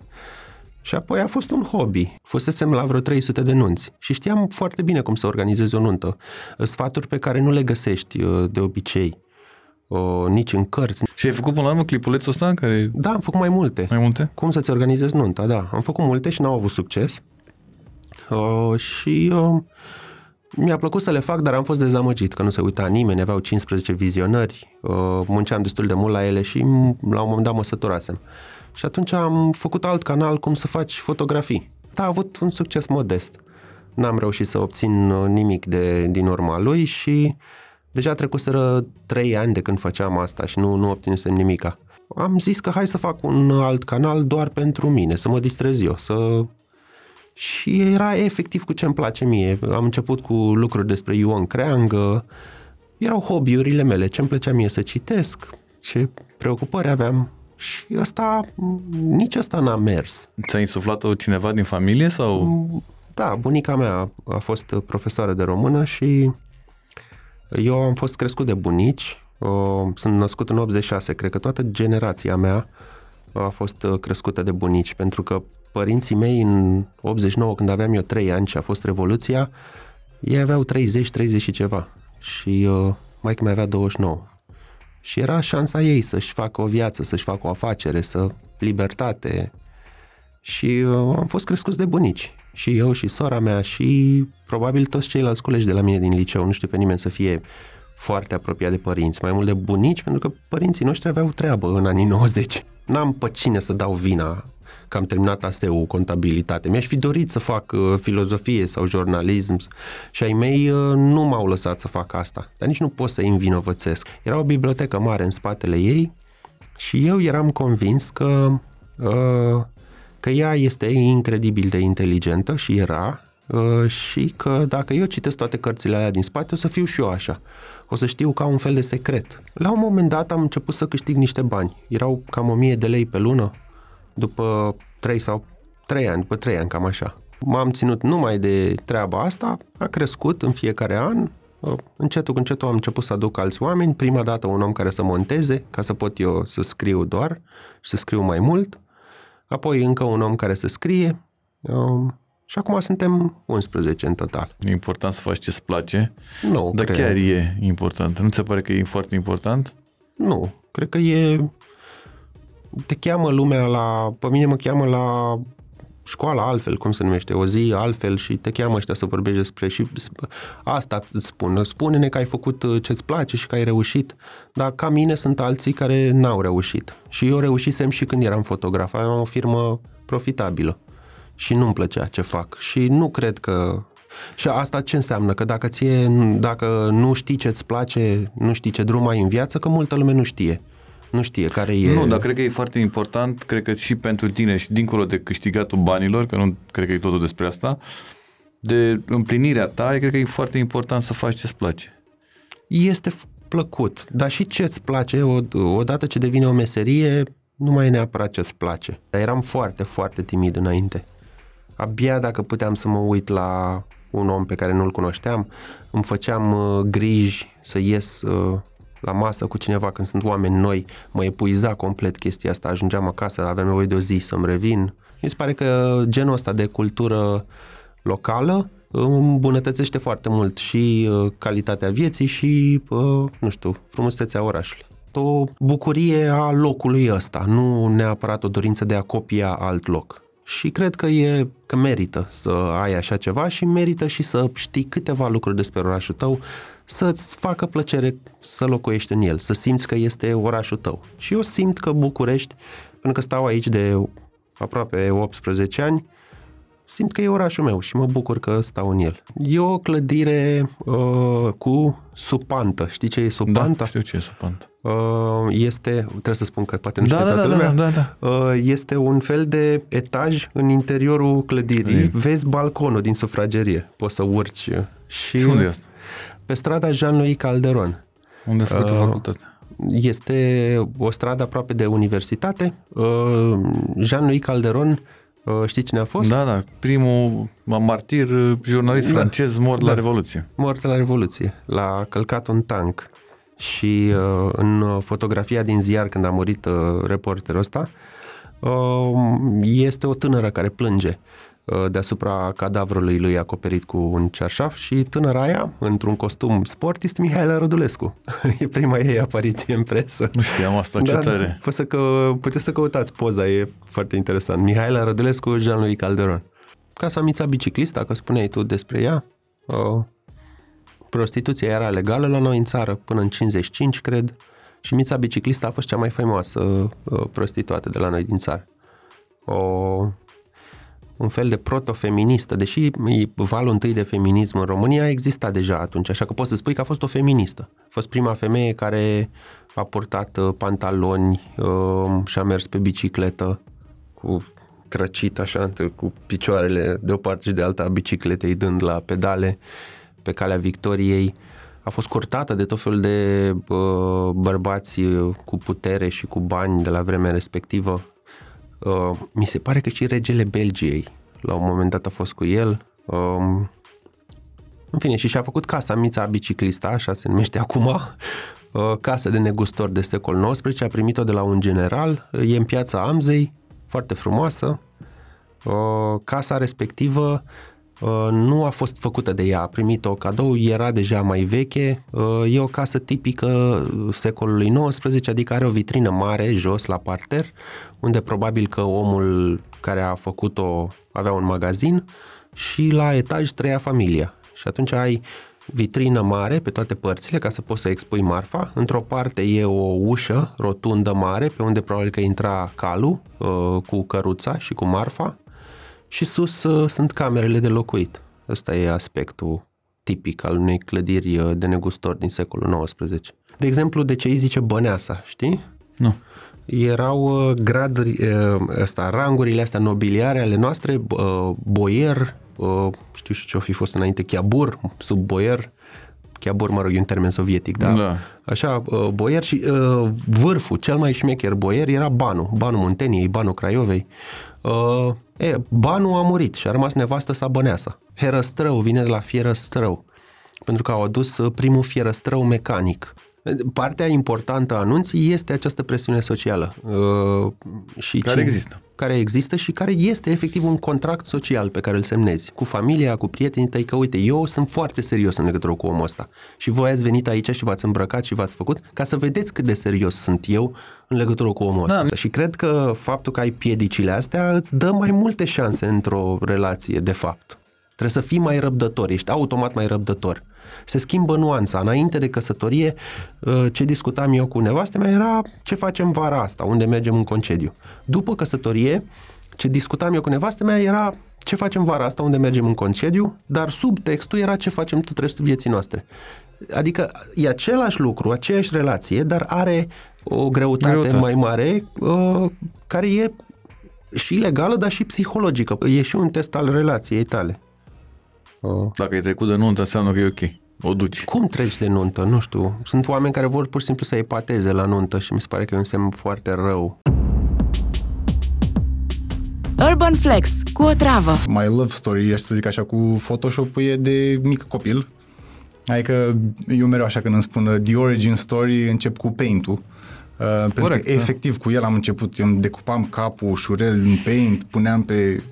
S6: Și apoi a fost un hobby. Fusesem la vreo 300 de nunți și știam foarte bine cum să organizezi o nuntă. Sfaturi pe care nu le găsești uh, de obicei, uh, nici în cărți.
S3: Și ai făcut până la urmă clipulețul ăsta în care...
S6: Da, am făcut mai multe.
S3: Mai multe?
S6: Cum să-ți organizezi nunta, da. Am făcut multe și n-au avut succes. Uh, și uh, mi-a plăcut să le fac, dar am fost dezamăgit, că nu se uita nimeni, aveau 15 vizionări, uh, munceam destul de mult la ele și m- la un moment dat mă săturasem. Și atunci am făcut alt canal cum să faci fotografii. Da, a avut un succes modest. N-am reușit să obțin uh, nimic de, din urma lui și deja trecuseră trei ani de când făceam asta și nu, nu obținesem nimica. Am zis că hai să fac un alt canal doar pentru mine, să mă distrez eu, să... Și era efectiv cu ce îmi place mie. Am început cu lucruri despre Ioan Creangă, erau hobby-urile mele, ce îmi plăcea mie să citesc, ce preocupări aveam. Și ăsta, nici ăsta n-a mers.
S3: Ți-a insuflat-o cineva din familie sau...
S6: Da, bunica mea a fost profesoară de română și eu am fost crescut de bunici. Uh, Sunt născut în 86, cred că toată generația mea a fost uh, crescută de bunici, pentru că părinții mei în 89, când aveam eu 3 ani și a fost Revoluția, ei aveau 30, 30 și ceva. Și uh, mai mai avea 29. Și era șansa ei să-și facă o viață, să-și facă o afacere, să libertate. Și uh, am fost crescuți de bunici. Și eu și sora mea și probabil toți ceilalți colegi de la mine din liceu. Nu știu pe nimeni să fie foarte apropiat de părinți, mai mult de bunici, pentru că părinții noștri aveau treabă în anii 90. N-am pe cine să dau vina că am terminat ASEU, contabilitate. Mi-aș fi dorit să fac uh, filozofie sau jurnalism și ai mei uh, nu m-au lăsat să fac asta. Dar nici nu pot să-i învinovățesc. Era o bibliotecă mare în spatele ei și eu eram convins că, uh, că ea este incredibil de inteligentă și era uh, și că dacă eu citesc toate cărțile alea din spate, o să fiu și eu așa. O să știu ca un fel de secret. La un moment dat am început să câștig niște bani. Erau cam 1000 de lei pe lună, după 3 sau 3 ani, după 3 ani, cam așa. M-am ținut numai de treaba asta, a crescut în fiecare an, încetul cu încetul am început să aduc alți oameni, prima dată un om care să monteze, ca să pot eu să scriu doar și să scriu mai mult, apoi încă un om care să scrie um, și acum suntem 11 în total.
S3: E important să faci ce-ți place,
S6: Nu,
S3: dar
S6: cred.
S3: chiar e important. Nu ți se pare că e foarte important?
S6: Nu, cred că e... Te cheamă lumea la... Pe mine mă cheamă la școala altfel, cum se numește, o zi altfel și te cheamă ăștia să vorbești despre și asta îți spun. Spune-ne că ai făcut uh, ce-ți place și că ai reușit, dar ca mine sunt alții care n-au reușit. Și eu reușisem și când eram fotograf, aveam o firmă profitabilă și nu-mi plăcea ce fac și nu cred că și asta ce înseamnă? Că dacă, ție, dacă nu știi ce-ți place, nu știi ce drum ai în viață, că multă lume nu știe. Nu știe care e...
S3: Nu, dar cred că e foarte important, cred că și pentru tine și dincolo de câștigatul banilor, că nu cred că e totul despre asta, de împlinirea ta, cred că e foarte important să faci ce-ți place.
S6: Este f- plăcut, dar și ce-ți place, od- odată ce devine o meserie, nu mai e neapărat ce-ți place. Dar eram foarte, foarte timid înainte. Abia dacă puteam să mă uit la un om pe care nu-l cunoșteam, îmi făceam uh, griji să ies uh, la masă cu cineva când sunt oameni noi, mă epuiza complet chestia asta, ajungeam acasă, aveam nevoie de o zi să-mi revin. Mi se pare că genul ăsta de cultură locală îmbunătățește foarte mult și uh, calitatea vieții și, uh, nu știu, frumusețea orașului. O bucurie a locului ăsta, nu neapărat o dorință de a copia alt loc. Și cred că e că merită să ai așa ceva și merită și să știi câteva lucruri despre orașul tău, să-ți facă plăcere să locuiești în el, să simți că este orașul tău. Și eu simt că București, pentru că stau aici de aproape 18 ani, simt că e orașul meu și mă bucur că stau în el. E o clădire uh, cu supantă. Știi ce e supantă?
S3: Da, știu ce e supant.
S6: Uh, este, trebuie să spun că poate nu
S3: Da,
S6: știe
S3: da,
S6: toată
S3: da,
S6: lumea,
S3: da, da, da.
S6: Uh, este un fel de etaj în interiorul clădirii.
S3: Ei.
S6: Vezi balconul din sufragerie. Poți să urci. Și,
S3: Și unde e asta?
S6: Pe strada Jean-Louis Calderon.
S3: Unde a făcut o
S6: Uh,
S3: facultate?
S6: Este o stradă aproape de universitate. Uh, Jean-Louis Calderon, uh, știi cine a fost?
S3: Da, da, primul martir jurnalist
S6: Da.
S3: francez mort
S6: Da.
S3: la Revoluție.
S6: Mort la Revoluție. L-a călcat un tank. Și uh, în fotografia din ziar, când a murit uh, reporterul ăsta, uh, este o tânără care plânge uh, deasupra cadavrului lui acoperit cu un cearșaf și tânăra aia, într-un costum sport, este Mihaela Rădulescu. e prima ei apariție în presă.
S3: Nu știam asta, ce tare.
S6: Poți să că, puteți să căutați poza, e foarte interesant. Mihaela Rădulescu, Jean-Louis Calderon. Casa Mița Biciclista, că spuneai tu despre ea, uh, prostituția era legală la noi în țară până în 55, cred, și Mița Biciclista a fost cea mai faimoasă uh, prostituată de la noi din țară. O, un fel de protofeministă, deși valul întâi de feminism în România exista deja atunci, așa că poți să spui că a fost o feministă. A fost prima femeie care a purtat uh, pantaloni uh, și a mers pe bicicletă cu crăcit așa, cu picioarele de o parte și de alta a bicicletei dând la pedale pe calea victoriei. A fost curtată de tot felul de uh, bărbați uh, cu putere și cu bani de la vremea respectivă. Uh, mi se pare că și regele Belgiei la un moment dat a fost cu el. Um, în fine, și și-a făcut casa Mița Biciclista, așa se numește acum, uh, casă de negustor de secol XIX, a primit-o de la un general, e în piața Amzei, foarte frumoasă. Uh, casa respectivă uh, nu a fost făcută de ea, a primit-o cadou, era deja mai veche, uh, e o casă tipică secolului XIX, adică are o vitrină mare jos la parter, unde probabil că omul care a făcut-o avea un magazin și la etaj trăia familia. Și atunci ai vitrină mare pe toate părțile ca să poți să expui marfa. Într-o parte e o ușă rotundă mare pe unde probabil că intra calul uh, cu căruța și cu marfa și sus uh, sunt camerele de locuit. Ăsta e aspectul tipic al unei clădiri uh, de negustor din secolul XIX. De exemplu, de ce îi zice Băneasa, știi?
S3: Nu.
S6: Erau uh, graduri, ăsta, rangurile astea nobiliare ale noastre, boier, știu și ce-o fi fost înainte, chiabur, sub boier, chiabur, mă rog, e un termen sovietic, da?
S3: Da.
S6: Așa, boier și vârful, cel mai șmecher boier era Banu, Banu Munteniei, Banu Craiovei. Uh, e, Banu a murit și a rămas nevastă sa Băneasa. Herăstrău vine de la fierăstrău, pentru că au adus uh, primul fierăstrău mecanic. Partea importantă a anunții este această presiune socială. Uh, și
S3: care
S6: ce,
S3: există.
S6: Care există și care este efectiv un contract social pe care îl semnezi cu familia, cu prietenii tăi, că uite, eu sunt foarte serios în legătură cu omul ăsta și voi ați venit aici și v-ați îmbrăcat și v-ați făcut ca să vedeți cât de serios sunt eu în legătură cu omul ăsta. Da. Și cred că faptul că ai piedicile astea îți dă mai multe șanse într-o relație, de fapt. Trebuie să fii mai răbdător, ești automat mai răbdător se schimbă nuanța. Înainte de căsătorie, uh, ce discutam eu cu nevastă mea era ce facem vara asta, unde mergem în concediu. După căsătorie, ce discutam eu cu nevastă mea era ce facem vara asta, unde mergem în concediu, dar subtextul era ce facem tot restul vieții noastre. Adică e același lucru, aceeași relație, dar are o greutate, greutate. mai mare uh, care e și legală, dar și psihologică. E și un test al relației tale.
S3: Uh. Dacă e trecut de nuntă, înseamnă că e ok. O duci.
S6: Cum treci de nuntă? Nu știu. Sunt oameni care vor pur și simplu să epateze la nuntă și mi se pare că e un semn foarte rău.
S1: Urban Flex, cu o travă.
S7: My love story, aș să zic așa, cu Photoshop e de mic copil. Adică eu mereu așa când îmi spun the origin story încep cu paint-ul. Uh, pentru Corect, că da. efectiv cu el am început, eu îmi decupam capul ușurel în paint, puneam pe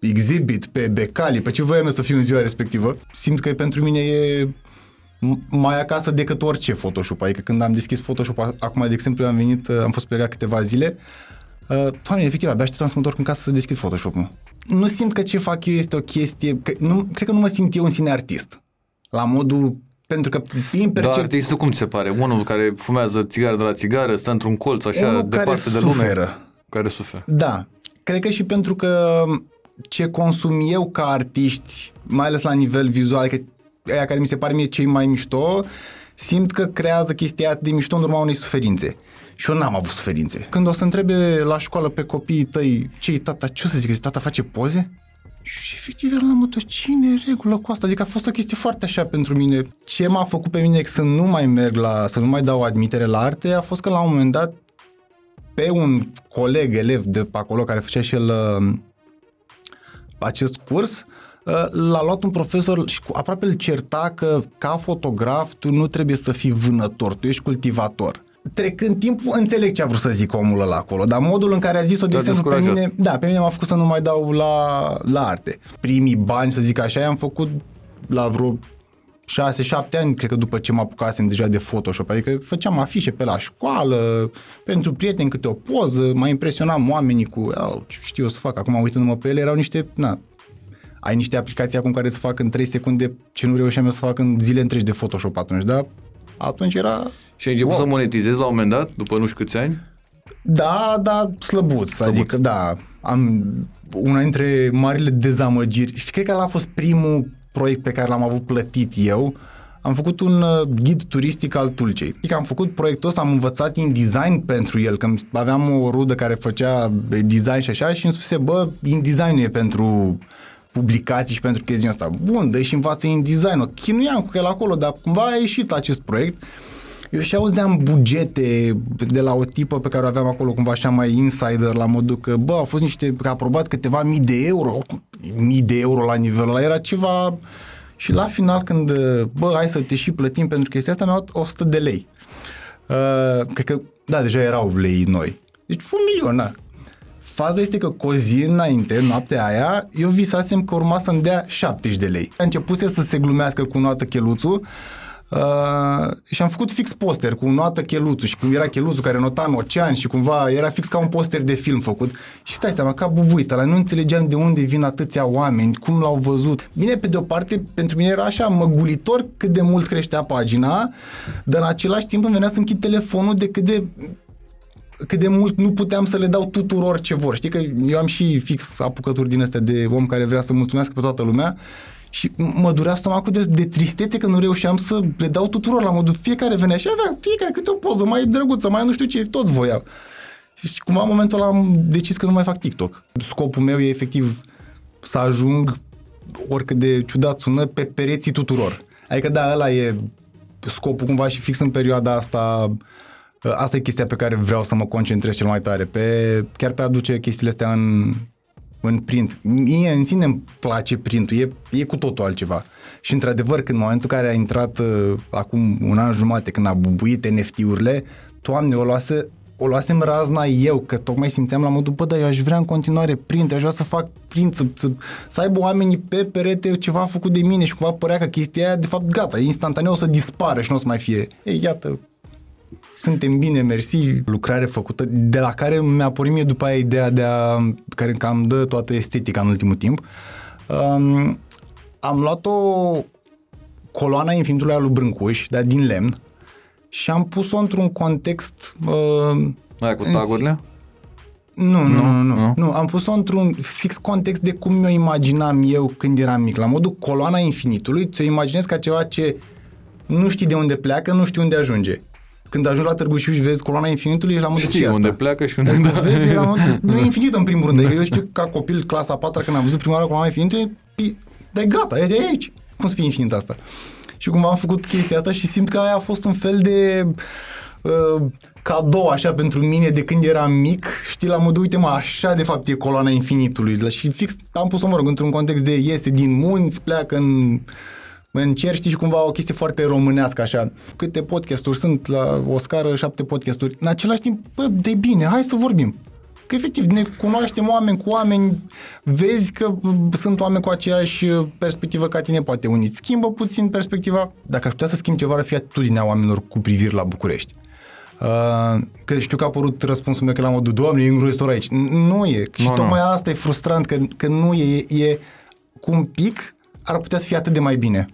S7: exhibit, pe becali, pe ce voiam să fiu în ziua respectivă, simt că pentru mine e mai acasă decât orice Photoshop. Adică când am deschis Photoshop, acum, de exemplu, am venit, am fost plecat câteva zile, uh, Doamne, efectiv, abia așteptam să mă întorc în casă să deschid Photoshop-ul. Nu simt că ce fac eu este o chestie, că nu, cred că nu mă simt eu în sine artist. La modul pentru că prin
S3: percep... Dar artistul cum ți se pare? Unul care fumează țigară de la țigară, stă într-un colț așa, departe de lume.
S7: Suferă.
S3: Care suferă.
S7: Da. Cred că și pentru că ce consum eu ca artiști, mai ales la nivel vizual, că aia care mi se pare mie cei mai mișto, simt că creează chestia de mișto în urma unei suferințe. Și eu n-am avut suferințe. Când o să întrebe la școală pe copiii tăi, ce tata, ce o să zic, tata face poze? Și efectiv eram la modul, cine e regulă cu asta? Adică a fost o chestie foarte așa pentru mine. Ce m-a făcut pe mine să nu mai merg la, să nu mai dau admitere la arte, a fost că la un moment dat pe un coleg, elev de pe acolo, care făcea și el uh, acest curs, uh, l-a luat un profesor și aproape îl certa că ca fotograf tu nu trebuie să fii vânător, tu ești cultivator. Trecând timpul, înțeleg ce a vrut să zic omul ăla acolo, dar modul în care a zis-o, de exemplu, pe mine, da, pe mine m-a făcut să nu mai dau la, la arte. Primii bani, să zic așa, i-am făcut la vreo 6-7 ani, cred că după ce mă apucasem deja de Photoshop, adică făceam afișe pe la școală, pentru prieteni câte o poză, mai impresionam oamenii cu, știu eu să fac, acum uitându-mă pe ele, erau niște, na, ai niște aplicații acum care îți fac în 3 secunde ce nu reușeam eu să fac în zile întregi de Photoshop atunci, dar atunci era...
S3: Și ai început wow. să monetizezi la un moment dat, după nu știu câți ani?
S7: Da, da, slăbuț, slăbuț. adică da, am una dintre marile dezamăgiri și cred că ăla a fost primul proiect pe care l-am avut plătit eu, am făcut un uh, ghid turistic al Tulcei. Adică am făcut proiectul ăsta, am învățat InDesign pentru el, că aveam o rudă care făcea design și așa și îmi spuse, bă, InDesign e pentru publicații și pentru chestia asta. Bun, dă și învață InDesign. O chinuiam cu el acolo, dar cumva a ieșit acest proiect. Eu și auzeam bugete de la o tipă pe care o aveam acolo cumva așa mai insider la modul că, bă, au fost niște, că aprobat câteva mii de euro, mii de euro la nivelul ăla, era ceva... Și la final când, bă, hai să te și plătim pentru chestia asta, mi-au 100 de lei. Uh, cred că, da, deja erau lei noi. Deci un milion, da. Faza este că cu o zi înainte, noaptea aia, eu visasem că urma să-mi dea 70 de lei. A început să se glumească cu noată cheluțul Uh, și am făcut fix poster cu noată cheluțul și cum era cheluțul care nota în ocean și cumva era fix ca un poster de film făcut. Și stai seama, ca bubuit, la nu înțelegeam de unde vin atâția oameni, cum l-au văzut. Bine, pe de o parte, pentru mine era așa măgulitor cât de mult creștea pagina, dar în același timp îmi venea să închid telefonul de cât de cât de mult nu puteam să le dau tuturor ce vor. Știi că eu am și fix apucături din astea de om care vrea să mulțumească pe toată lumea și mă durea stomacul de, de tristețe că nu reușeam să le dau tuturor la modul fiecare venea și avea fiecare câte o poză mai drăguță, mai nu știu ce, toți voiau. Și cumva în momentul ăla am decis că nu mai fac TikTok. Scopul meu e efectiv să ajung, oricât de ciudat sună, pe pereții tuturor. Adică da, ăla e scopul cumva și fix în perioada asta asta e chestia pe care vreau să mă concentrez cel mai tare, pe, chiar pe a aduce chestiile astea în, în print. Mie în sine îmi place printul, e, e cu totul altceva. Și într-adevăr, când în momentul în care a intrat uh, acum un an jumate, când a bubuit NFT-urile, Doamne, o luase o luasem razna eu, că tocmai simțeam la modul, bă, dar eu aș vrea în continuare print, aș vrea să fac print, să, să, să aibă oamenii pe perete ceva făcut de mine și cumva părea că chestia aia, de fapt, gata, instantaneu o să dispară și nu o să mai fie. Ei, iată, suntem bine, mersi, lucrare făcută, de la care mi-a pornit mie după aia ideea de a, care cam dă toată estetica în ultimul timp. Um, am luat o coloana infinitului al lui Brâncuș, dar din lemn, și am pus-o într-un context... Uh,
S3: Aia cu tagurile?
S7: Nu, nu, nu, nu, nu. nu. Am pus-o într-un fix context de cum mi-o imaginam eu când eram mic. La modul coloana infinitului, ți-o imaginezi ca ceva ce nu știi de unde pleacă, nu știi unde ajunge când ajungi la Târgu Jiu și vezi coloana infinitului, ești la modul
S3: Știi unde asta? pleacă și unde...
S7: Da. Vezi, la modul, nu e infinit în primul rând. Adică eu știu ca copil, clasa 4 când am văzut prima oară coloana infinitului, dar e gata, e de aici. Cum să fie infinit asta? Și cumva am făcut chestia asta și simt că aia a fost un fel de uh, cadou așa pentru mine de când eram mic, știi, la modul, uite mă, așa de fapt e coloana infinitului. Și fix am pus-o, mă rog, într-un context de iese din munți, pleacă în încerci, știi, și cumva o chestie foarte românească, așa. Câte podcasturi sunt la o scară, șapte podcasturi. În același timp, bă, de bine, hai să vorbim. Că efectiv ne cunoaștem oameni cu oameni, vezi că sunt oameni cu aceeași perspectivă ca tine, poate unii schimbă puțin perspectiva. Dacă aș putea să schimb ceva, ar fi atitudinea oamenilor cu privire la București. Uh, că știu că a apărut răspunsul meu că la modul, doamne, e îngrozitor aici. Nu e. Și no, tocmai no. asta e frustrant, că, că nu e, e cu un pic ar putea să fie atât de mai bine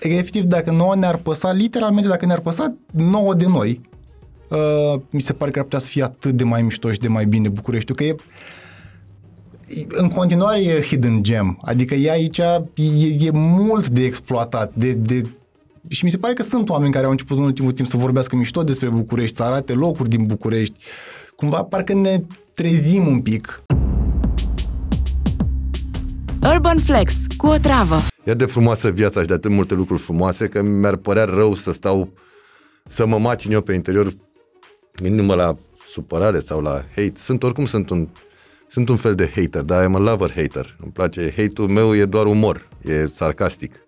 S7: efectiv, dacă nouă ne-ar păsa, literalmente, dacă ne-ar păsa nouă de noi, uh, mi se pare că ar putea să fie atât de mai mișto și de mai bine București, că e în continuare e hidden gem, adică e aici, e, e mult de exploatat, de, de și mi se pare că sunt oameni care au început în ultimul timp să vorbească mișto despre București, să arate locuri din București. Cumva parcă ne trezim un pic.
S1: Urban Flex, cu o travă.
S8: E de frumoasă viața și de atât multe lucruri frumoase că mi-ar părea rău să stau să mă macin eu pe interior gândindu-mă la supărare sau la hate. Sunt oricum sunt un sunt un fel de hater, dar am a lover hater. Îmi place, hate-ul meu e doar umor, e sarcastic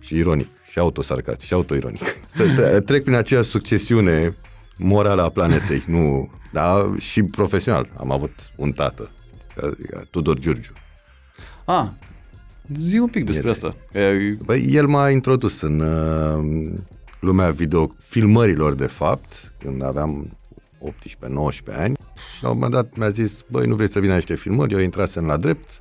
S8: și ironic și autosarcastic și autoironic. Trec prin aceeași succesiune morală a planetei, nu, da, și profesional. Am avut un tată, Tudor Giurgiu.
S3: Ah, Zi un pic despre asta.
S8: Băi, el m-a introdus în uh, lumea video filmărilor, de fapt, când aveam 18-19 ani și la un moment dat mi-a zis, băi, nu vrei să vină niște filmări? Eu intrasem la drept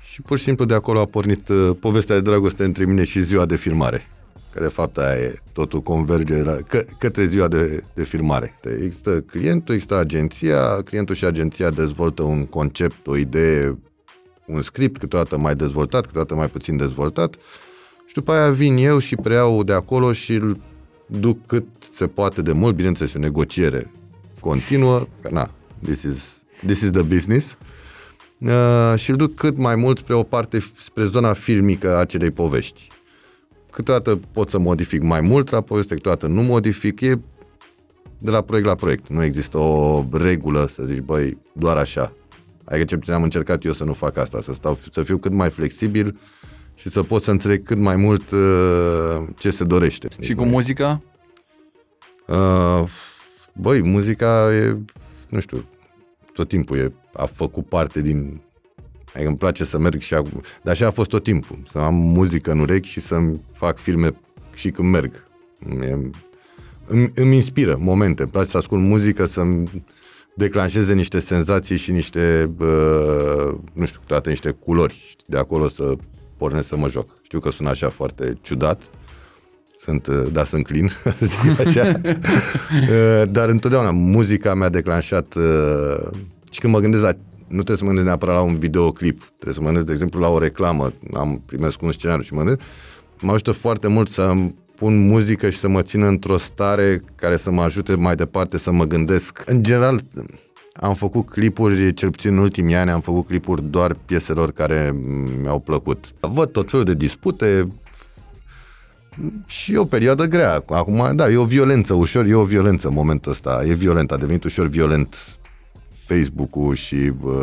S8: și pur și simplu de acolo a pornit uh, povestea de dragoste între mine și ziua de filmare. Că de fapt aia e, totul converge la, că, către ziua de, de filmare. Există clientul, există agenția, clientul și agenția dezvoltă un concept, o idee un script, câteodată mai dezvoltat, câteodată mai puțin dezvoltat și după aia vin eu și preiau de acolo și îl duc cât se poate de mult, bineînțeles, o negociere continuă, că na, this is, this is the business, uh, și îl duc cât mai mult spre o parte, spre zona filmică a acelei povești. Câteodată pot să modific mai mult la poveste, câteodată nu modific, e de la proiect la proiect. Nu există o regulă să zici, băi, doar așa. Adică ce puțin am încercat eu să nu fac asta, să, stau, să fiu cât mai flexibil și să pot să înțeleg cât mai mult uh, ce se dorește.
S3: Și cu muzica?
S8: Uh, băi, muzica e, nu știu, tot timpul e, a făcut parte din... Adică îmi place să merg și acum, dar așa a fost tot timpul, să am muzică în urechi și să-mi fac filme și când merg. E, îmi, îmi inspiră momente, îmi place să ascult muzică, să-mi declanșeze niște senzații și niște, uh, nu știu, toate niște culori. De acolo să pornesc să mă joc. Știu că sună așa foarte ciudat, sunt, uh, da, sunt clean, zic așa. Uh, dar întotdeauna muzica mi-a declanșat uh, și când mă gândesc la nu trebuie să mă gândesc neapărat la un videoclip, trebuie să mă gândesc, de exemplu, la o reclamă, am primesc un scenariu și mă gândesc, mă ajută foarte mult să pun muzică și să mă țină într-o stare care să mă ajute mai departe să mă gândesc. În general, am făcut clipuri, cel puțin în ultimii ani, am făcut clipuri doar pieselor care mi-au plăcut. Văd tot felul de dispute, și e o perioadă grea. Acum, da, e o violență ușor, e o violență în momentul ăsta. E violent, a devenit ușor violent Facebook-ul și uh,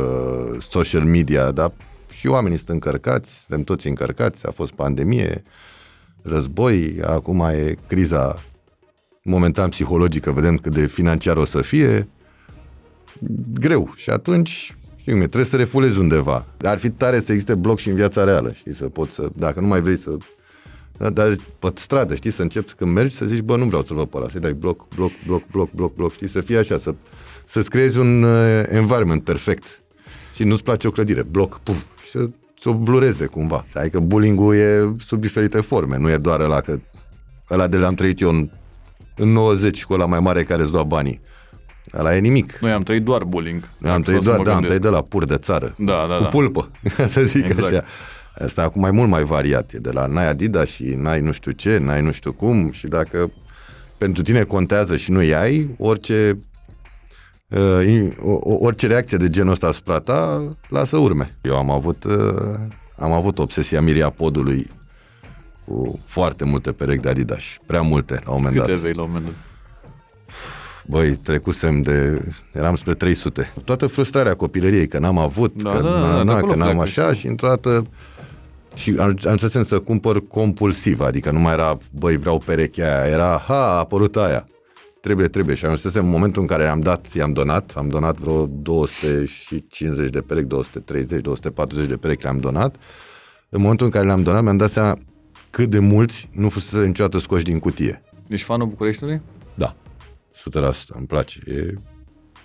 S8: social media, da? Și oamenii sunt încărcați, suntem toți încărcați, a fost pandemie, război, acum e criza momentan psihologică, vedem cât de financiar o să fie. Greu. Și atunci, știi cum e, trebuie să refulezi undeva. Ar fi tare să existe bloc și în viața reală, știi, să poți să, dacă nu mai vrei să da, dar pe stradă, știi, să începi când mergi să zici, bă, nu vreau să-l văd pe ăla, să-i dai bloc, bloc, bloc, bloc, bloc, bloc, știi, să fie așa, să, să-ți creezi un uh, environment perfect. Și nu-ți place o clădire, bloc, puf, și să, să o blureze cumva. Adică bullying-ul e sub diferite forme, nu e doar ăla că ăla de l-am trăit eu în, în 90 cu ăla mai mare care îți lua banii. Ăla e nimic.
S3: Noi am trăit doar bullying.
S8: Noi am trăit doar, da, am trăit de la pur de țară.
S3: Da, da,
S8: cu
S3: da.
S8: pulpă, să zic
S3: Exact.
S8: așa. Asta acum mai mult mai variat. E de la n-ai Adidas și n-ai nu știu ce, n-ai nu știu cum și dacă pentru tine contează și nu ai, orice uh, in- o- o- orice reacție de genul ăsta asupra ta, lasă urme. Eu am avut uh, am avut obsesia miria podului cu foarte multe perechi de Adidas. Prea multe, la un moment
S3: Câte
S8: dat.
S3: vei la un moment dat?
S8: Băi, trecusem de... Eram spre 300. Toată frustrarea copilăriei, că n-am avut,
S3: Da,
S8: că,
S3: da, da,
S8: na,
S3: de
S8: na,
S3: acolo
S8: că n-am
S3: pleacă,
S8: așa și într-o dată... Și am, am început să cumpăr compulsiv, adică nu mai era, băi, vreau perechea aia, era, ha, a apărut aia. Trebuie, trebuie. Și am ajuns în momentul în care am dat, i-am donat, am donat vreo 250 de perechi, 230, 240 de perechi le-am donat. În momentul în care le-am donat, mi-am dat seama cât de mulți nu fusese niciodată scoși din cutie.
S3: Ești fanul Bucureștiului?
S8: Da, 100%, îmi place. E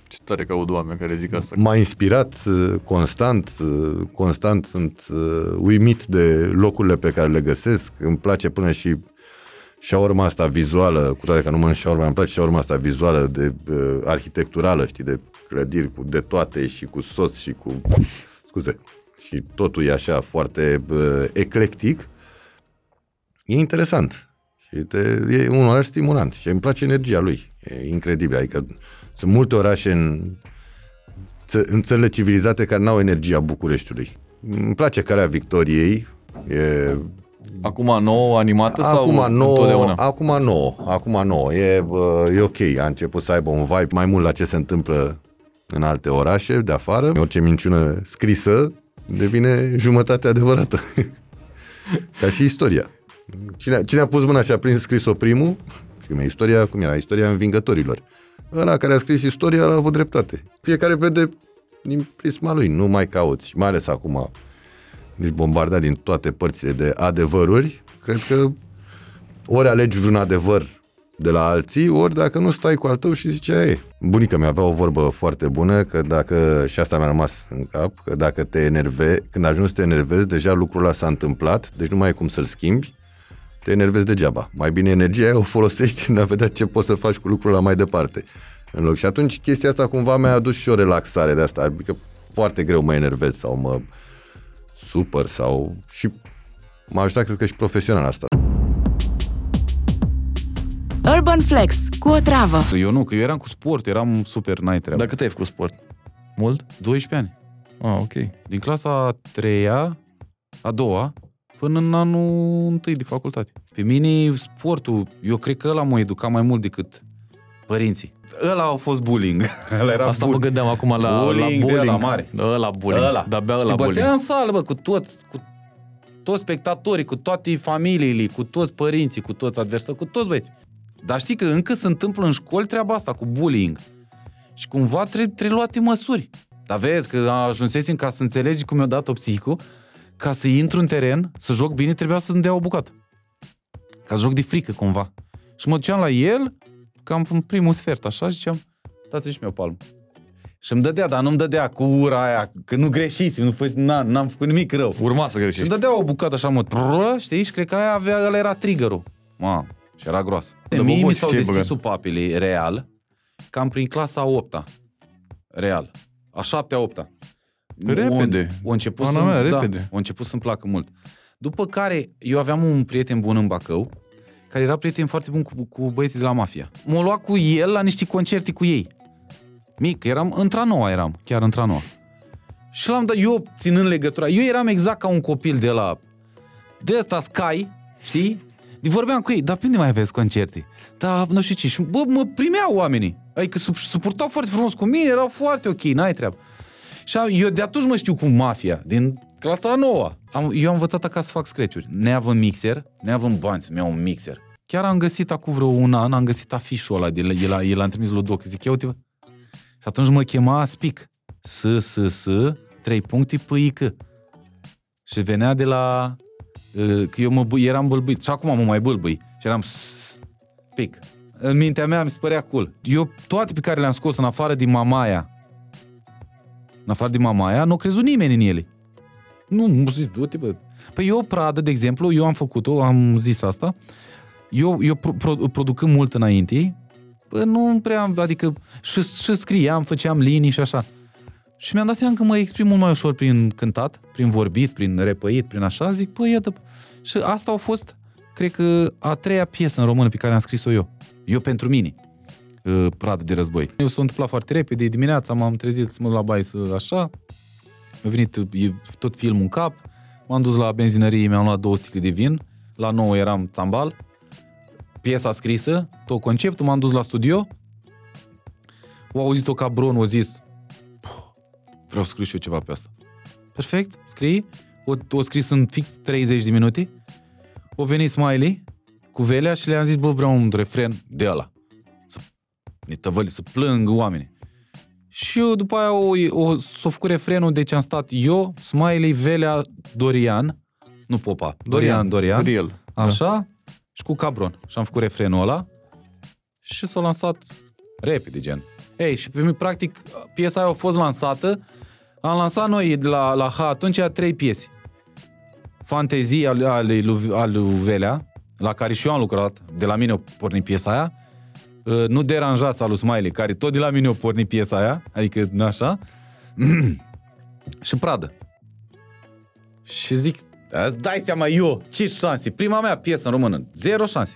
S3: Ce tare că aud oameni care zic asta.
S8: m-a inspirat uh, constant, uh, constant sunt uh, uimit de locurile pe care le găsesc, îmi place până și șaurma asta vizuală, cu toate că nu mănânc șaurma, îmi place șaurma asta vizuală de uh, arhitecturală, știi, de clădiri cu de toate și cu soț și cu, scuze, și totul e așa foarte uh, eclectic, e interesant. Și te, e un oraș stimulant și îmi place energia lui. E incredibil. Adică sunt multe orașe în, ță- în țările civilizate care n-au energia Bucureștiului. Îmi place Calea Victoriei. E,
S3: Acum nouă animată sau
S8: acum nouă,
S3: întotdeauna?
S8: acum nouă, acum nouă. E, bă, e ok. A început să aibă un vibe mai mult la ce se întâmplă în alte orașe de afară. Orice minciună scrisă devine jumătate adevărată. Ca și istoria. Cine, cine a pus mâna și a prins scris-o primul? Și cum e istoria, cum era? Istoria învingătorilor. Ăla care a scris istoria a avut dreptate. Fiecare vede din prisma lui, nu mai cauți. Și mai ales acum, deci bombardat din toate părțile de adevăruri, cred că ori alegi vreun adevăr de la alții, ori dacă nu stai cu al tău și zice, ei. Bunica mea avea o vorbă foarte bună, că dacă, și asta mi-a rămas în cap, că dacă te enerve, când ajungi să te enervezi, deja lucrul ăla s-a întâmplat, deci nu mai ai cum să-l schimbi, te enervezi degeaba. Mai bine energia aia o folosești în a vedea ce poți să faci cu lucrul ăla mai departe. În loc. Și atunci chestia asta cumva mi-a adus și o relaxare de asta, adică foarte greu mă enervez sau mă supăr sau... și m-a ajutat, cred că și profesional asta.
S1: Urban Flex cu o travă.
S9: Eu nu, că eu eram cu sport, eram super n-ai treabă.
S3: Dar cât ai făcut sport? Mult?
S9: 12 ani.
S3: Ah, ok.
S9: Din clasa a treia, a doua, până în anul întâi de facultate. Pe mine sportul, eu cred că ăla m-a educat mai mult decât părinții. Ăla a fost bullying. Ăla era
S3: Asta mă
S9: bullying.
S3: gândeam acum la la
S9: Bullying de
S3: bullying.
S9: ăla mare.
S3: Ăla bullying.
S9: Ăla.
S3: De-abia
S9: Și
S3: ăla
S9: te bătea
S3: bullying.
S9: în sală, bă, cu toți, cu toți spectatorii, cu toate familiile, cu toți părinții, cu toți adversari, cu toți băieți. Dar știi că încă se întâmplă în școli treaba asta cu bullying. Și cumva trebuie, trebuie luate măsuri. Dar vezi că ajunsesem ca să înțelegi cum mi-a dat-o psihicul, ca să intru în teren, să joc bine, trebuia să-mi dea o bucată. Ca să joc de frică cumva. Și mă duceam la el, cam în primul sfert, așa, ziceam, dați și mi o palmă. Și îmi dădea, dar nu-mi dădea cu ura aia, că nu greșisem, nu fă, na, n-am făcut nimic rău.
S3: Urma să
S9: Și îmi
S3: greșești.
S9: dădea o bucată așa, mă, trrră, știi, și cred că aia avea, ăla era triggerul. Mamă, și era groasă.
S3: Dar
S9: Mie
S3: Bobo,
S9: mi
S3: și
S9: s-au
S3: ce ai
S9: deschis
S3: băgat?
S9: supapele real, cam prin clasa a 8 Real. A 7-a, 8
S3: Repede.
S9: O, o început,
S3: Ana
S9: să,
S3: mea,
S9: da,
S3: repede.
S9: o început să-mi placă mult. După care, eu aveam un prieten bun în Bacău, care era prieten foarte bun cu, cu băieții de la Mafia. M-a luat cu el la niște concerte cu ei. Mic, eram, într-a noua eram, chiar într-a noua. Și l-am dat, eu ținând legătura, eu eram exact ca un copil de la, de ăsta Sky, știi? De vorbeam cu ei, dar pe unde mai aveți concerte? Da, nu știu ce. Și bă, mă primeau oamenii. Adică se suportau foarte frumos cu mine, erau foarte ok, n-ai treabă. Și am- eu de atunci mă știu cu mafia, din clasa a noua. Am, eu am învățat acasă să fac scratch-uri. Neavând mixer, neavând bani să-mi iau un mixer. Chiar am găsit acum vreo un an, am găsit afișul ăla, de la, el, a- el a trimis lui Doc. Zic, ia uite, bă. Și atunci mă chema Spic. S, S, S, trei puncte, P, I, C. Și venea de la... uh, Că eu mă, bă- eram bâlbâit. Și acum mă mai bâlbâi. Și eram S, Spic. În mintea mea mi se părea cool. Eu toate pe care le-am scos în afară din Mamaia, în afară din Mamaia, nu a crezut nimeni în ele. Nu, nu zis, du-te, bă. Păi eu, Pradă, de exemplu, eu am făcut-o, am zis asta, eu, eu pro, pro, producând mult înainte, bă, nu prea, am- adică și, și scriam, făceam linii și așa. Și mi-am dat seama că mă exprim mult mai ușor prin cântat, prin vorbit, prin repăit, prin așa, zic, bă, iată. Și asta a fost, cred că, a treia piesă în română pe care am scris-o eu. Eu pentru mine. uh, Pradă de război. Eu s-a întâmplat foarte repede, dimineața m-am trezit să mă duc la baie să așa, a venit e, tot filmul în cap, m-am dus la benzinărie, mi-am luat două sticle de vin, la 9 eram țambal, piesa scrisă, tot conceptul, m-am dus la studio, o auzit-o ca Bron, o zis, "Puh, vreau să scriu și eu ceva pe asta. Perfect, scrii, o, o scris în fix 30 de minute, o venit Smiley cu Velea și le-am zis, bă, vreau un refren de ăla. Să ne tăvăli, să plâng oamenii. Și eu după aia o, o, s-a făcut refrenul, deci am stat eu, Smiley, Velea, Dorian, nu Popa, Dorian, Dorian,
S3: Real.
S9: așa, și cu Cabron. Și am făcut refrenul ăla. Și s-a lansat repede, gen. Ei, și pe mine, practic, piesa aia a fost lansată, am lansat noi de la, la H atunci trei piese. Fantezii al, al, lui, al lui Velea, la care și eu am lucrat, de la mine a pornit piesa aia, Uh, nu deranjați al lui Smiley, care tot de la mine a pornit piesa aia, adică nu așa, și Pradă. Și zic, îți dai seama eu, ce șanse, prima mea piesă în română, zero șanse.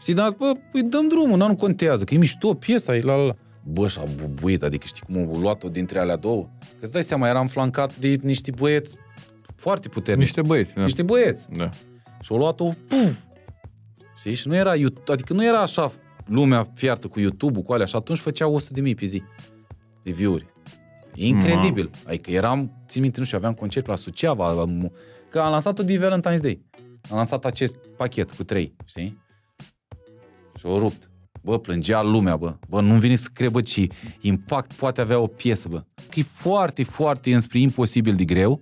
S9: Și dar bă, îi dăm drumul, nu contează, că e mișto piesa, e la la la. Bă, și-a bubuit, adică știi cum au luat-o dintre alea două? Că îți dai seama, eram flancat de niște băieți foarte puternici.
S3: Niște băieți. Da.
S9: niște băieți.
S3: Da.
S9: Și au luat-o, puf! Știi? Și nu era, Yout- adică nu era așa lumea fiartă cu YouTube-ul, cu alea, și atunci făceau 100 de mii pe zi de view-uri. Incredibil. Adică eram, țin minte, nu știu, aveam concert la Suceava, am- că am lansat-o de Valentine's Day. Am lansat acest pachet cu trei, știi? Și o rupt. Bă, plângea lumea, bă. Bă, nu-mi vine să cred, bă, ce impact poate avea o piesă, bă. Că e foarte, foarte înspre imposibil de greu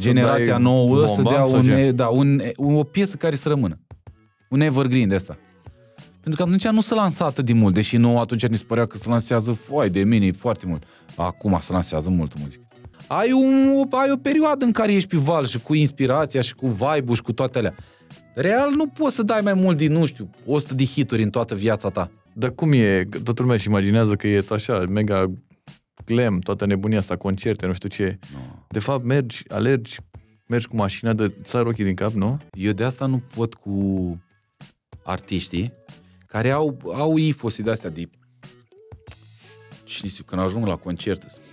S9: generația
S3: dai
S9: nouă să
S3: bomba
S9: dea
S3: sau
S9: un,
S3: ce?
S9: da, un, o piesă care să rămână. Un evergreen de asta. Pentru că atunci nu se lansa atât de mult, deși nu atunci ni se părea că se lansează foi de mine foarte mult. Acum se lansează mult muzică. Ai, un, ai o perioadă în care ești pe val și cu inspirația și cu vibe și cu toate alea. Real nu poți să dai mai mult din, nu știu, 100 de hituri în toată viața ta.
S3: Dar cum e? Că Toată lumea își imaginează că e așa, mega glam, toată nebunia asta, concerte, nu știu ce.
S9: No.
S3: De fapt, mergi, alergi, mergi cu mașina, de țar ochii din cap, nu?
S9: Eu de asta nu pot cu artiștii care au, au ifosi de astea de cine știu, când ajung la concert sunt,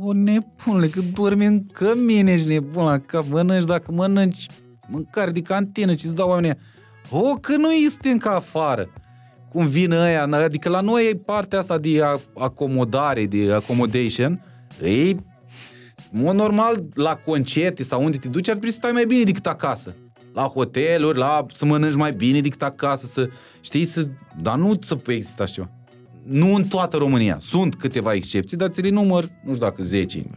S9: o nebunule, că dormi în cămine, ești nebun la cap, mănânci dacă mănânci mâncare de cantină, ce-ți dau oamenii O, că nu suntem ca afară. Cum vin ăia, adică la noi e partea asta de a- acomodare, de accommodation, e în mod normal, la concerte sau unde te duci, ar trebui să stai mai bine decât acasă. La hoteluri, la să mănânci mai bine decât acasă, să știi, să... dar nu să exista așa ceva. nu în toată România. Sunt câteva excepții, dar ți le număr, nu știu dacă 10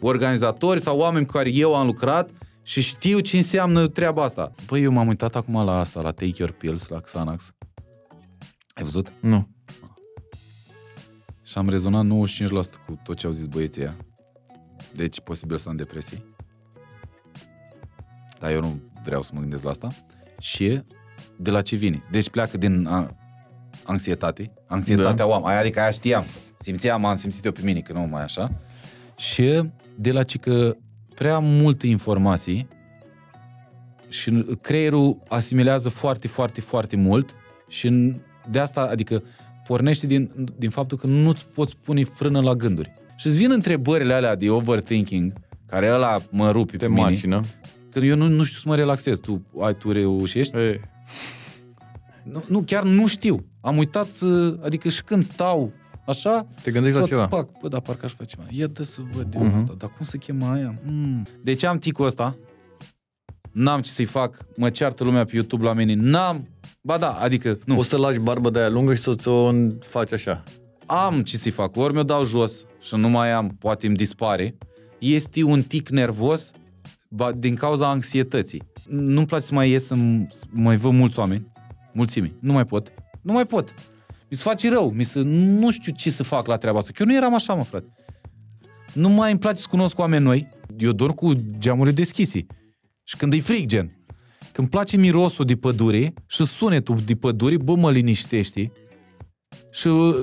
S9: organizatori sau oameni cu care eu am lucrat și știu ce înseamnă treaba asta. Păi eu m-am uitat acum la asta, la Take Your Pills, la Xanax. Ai văzut?
S3: Nu.
S9: Și am rezonat 95% cu tot ce au zis băieții ăia. Deci, posibil să am depresii. Dar eu nu vreau să mă gândesc la asta. Și de la ce vine? Deci pleacă din a, anxietate. Anxietatea da. o am. Aia, adică aia știam. Simțeam, am simțit eu pe mine, că nu mai așa. Și de la ce că prea multe informații și creierul asimilează foarte, foarte, foarte mult și în- de asta, adică pornește din, din faptul că nu-ți poți pune frână la gânduri. Și îți vin întrebările alea de overthinking, care ăla mă rupi pe
S3: Pe
S9: mine.
S3: mașină.
S9: Că eu nu, nu știu să mă relaxez. Tu, ai, tu reușești?
S3: Ei,
S9: Nu, nu, chiar nu știu. Am uitat să... Adică și când stau așa...
S3: te gândești la
S9: tot
S3: ceva.
S9: Pac, bă, dar parcă aș face ceva. Ia dă să văd eu
S3: Mhm.
S9: asta. Dar cum să chema aia? Mm. Deci am ticul ăsta. N-am ce să-i fac. Mă ceartă lumea pe YouTube la mine. N-am... Ba da, adică... Nu.
S3: Poți să lași barbă de aia lungă și să ți-o faci așa.
S9: am ce să-i fac. Ori mi-o dau jos și nu mai am, poate îmi dispare. Este un tic nervos ba, din cauza anxietății. Nu-mi place să mai ies să m- să mai văd mulți oameni, mulțimi. Nu mai pot. Nu mai pot. Mi se face rău. Mi se, nu știu ce să fac la treaba asta. Că eu nu eram așa, mă, frate. Nu mai îmi place să cunosc oameni noi. Eu dorm cu geamurile deschise. Și când e frig, gen. Când îmi place mirosul de pădure și sunetul de pădure, bă, mă liniștește. Și uh,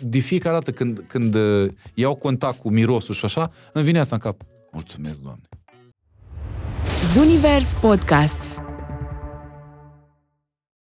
S9: de fiecare dată când, când uh, iau contact cu mirosul și așa, îmi vine asta în cap. Mulțumesc, Doamne.
S1: Zunivers Podcasts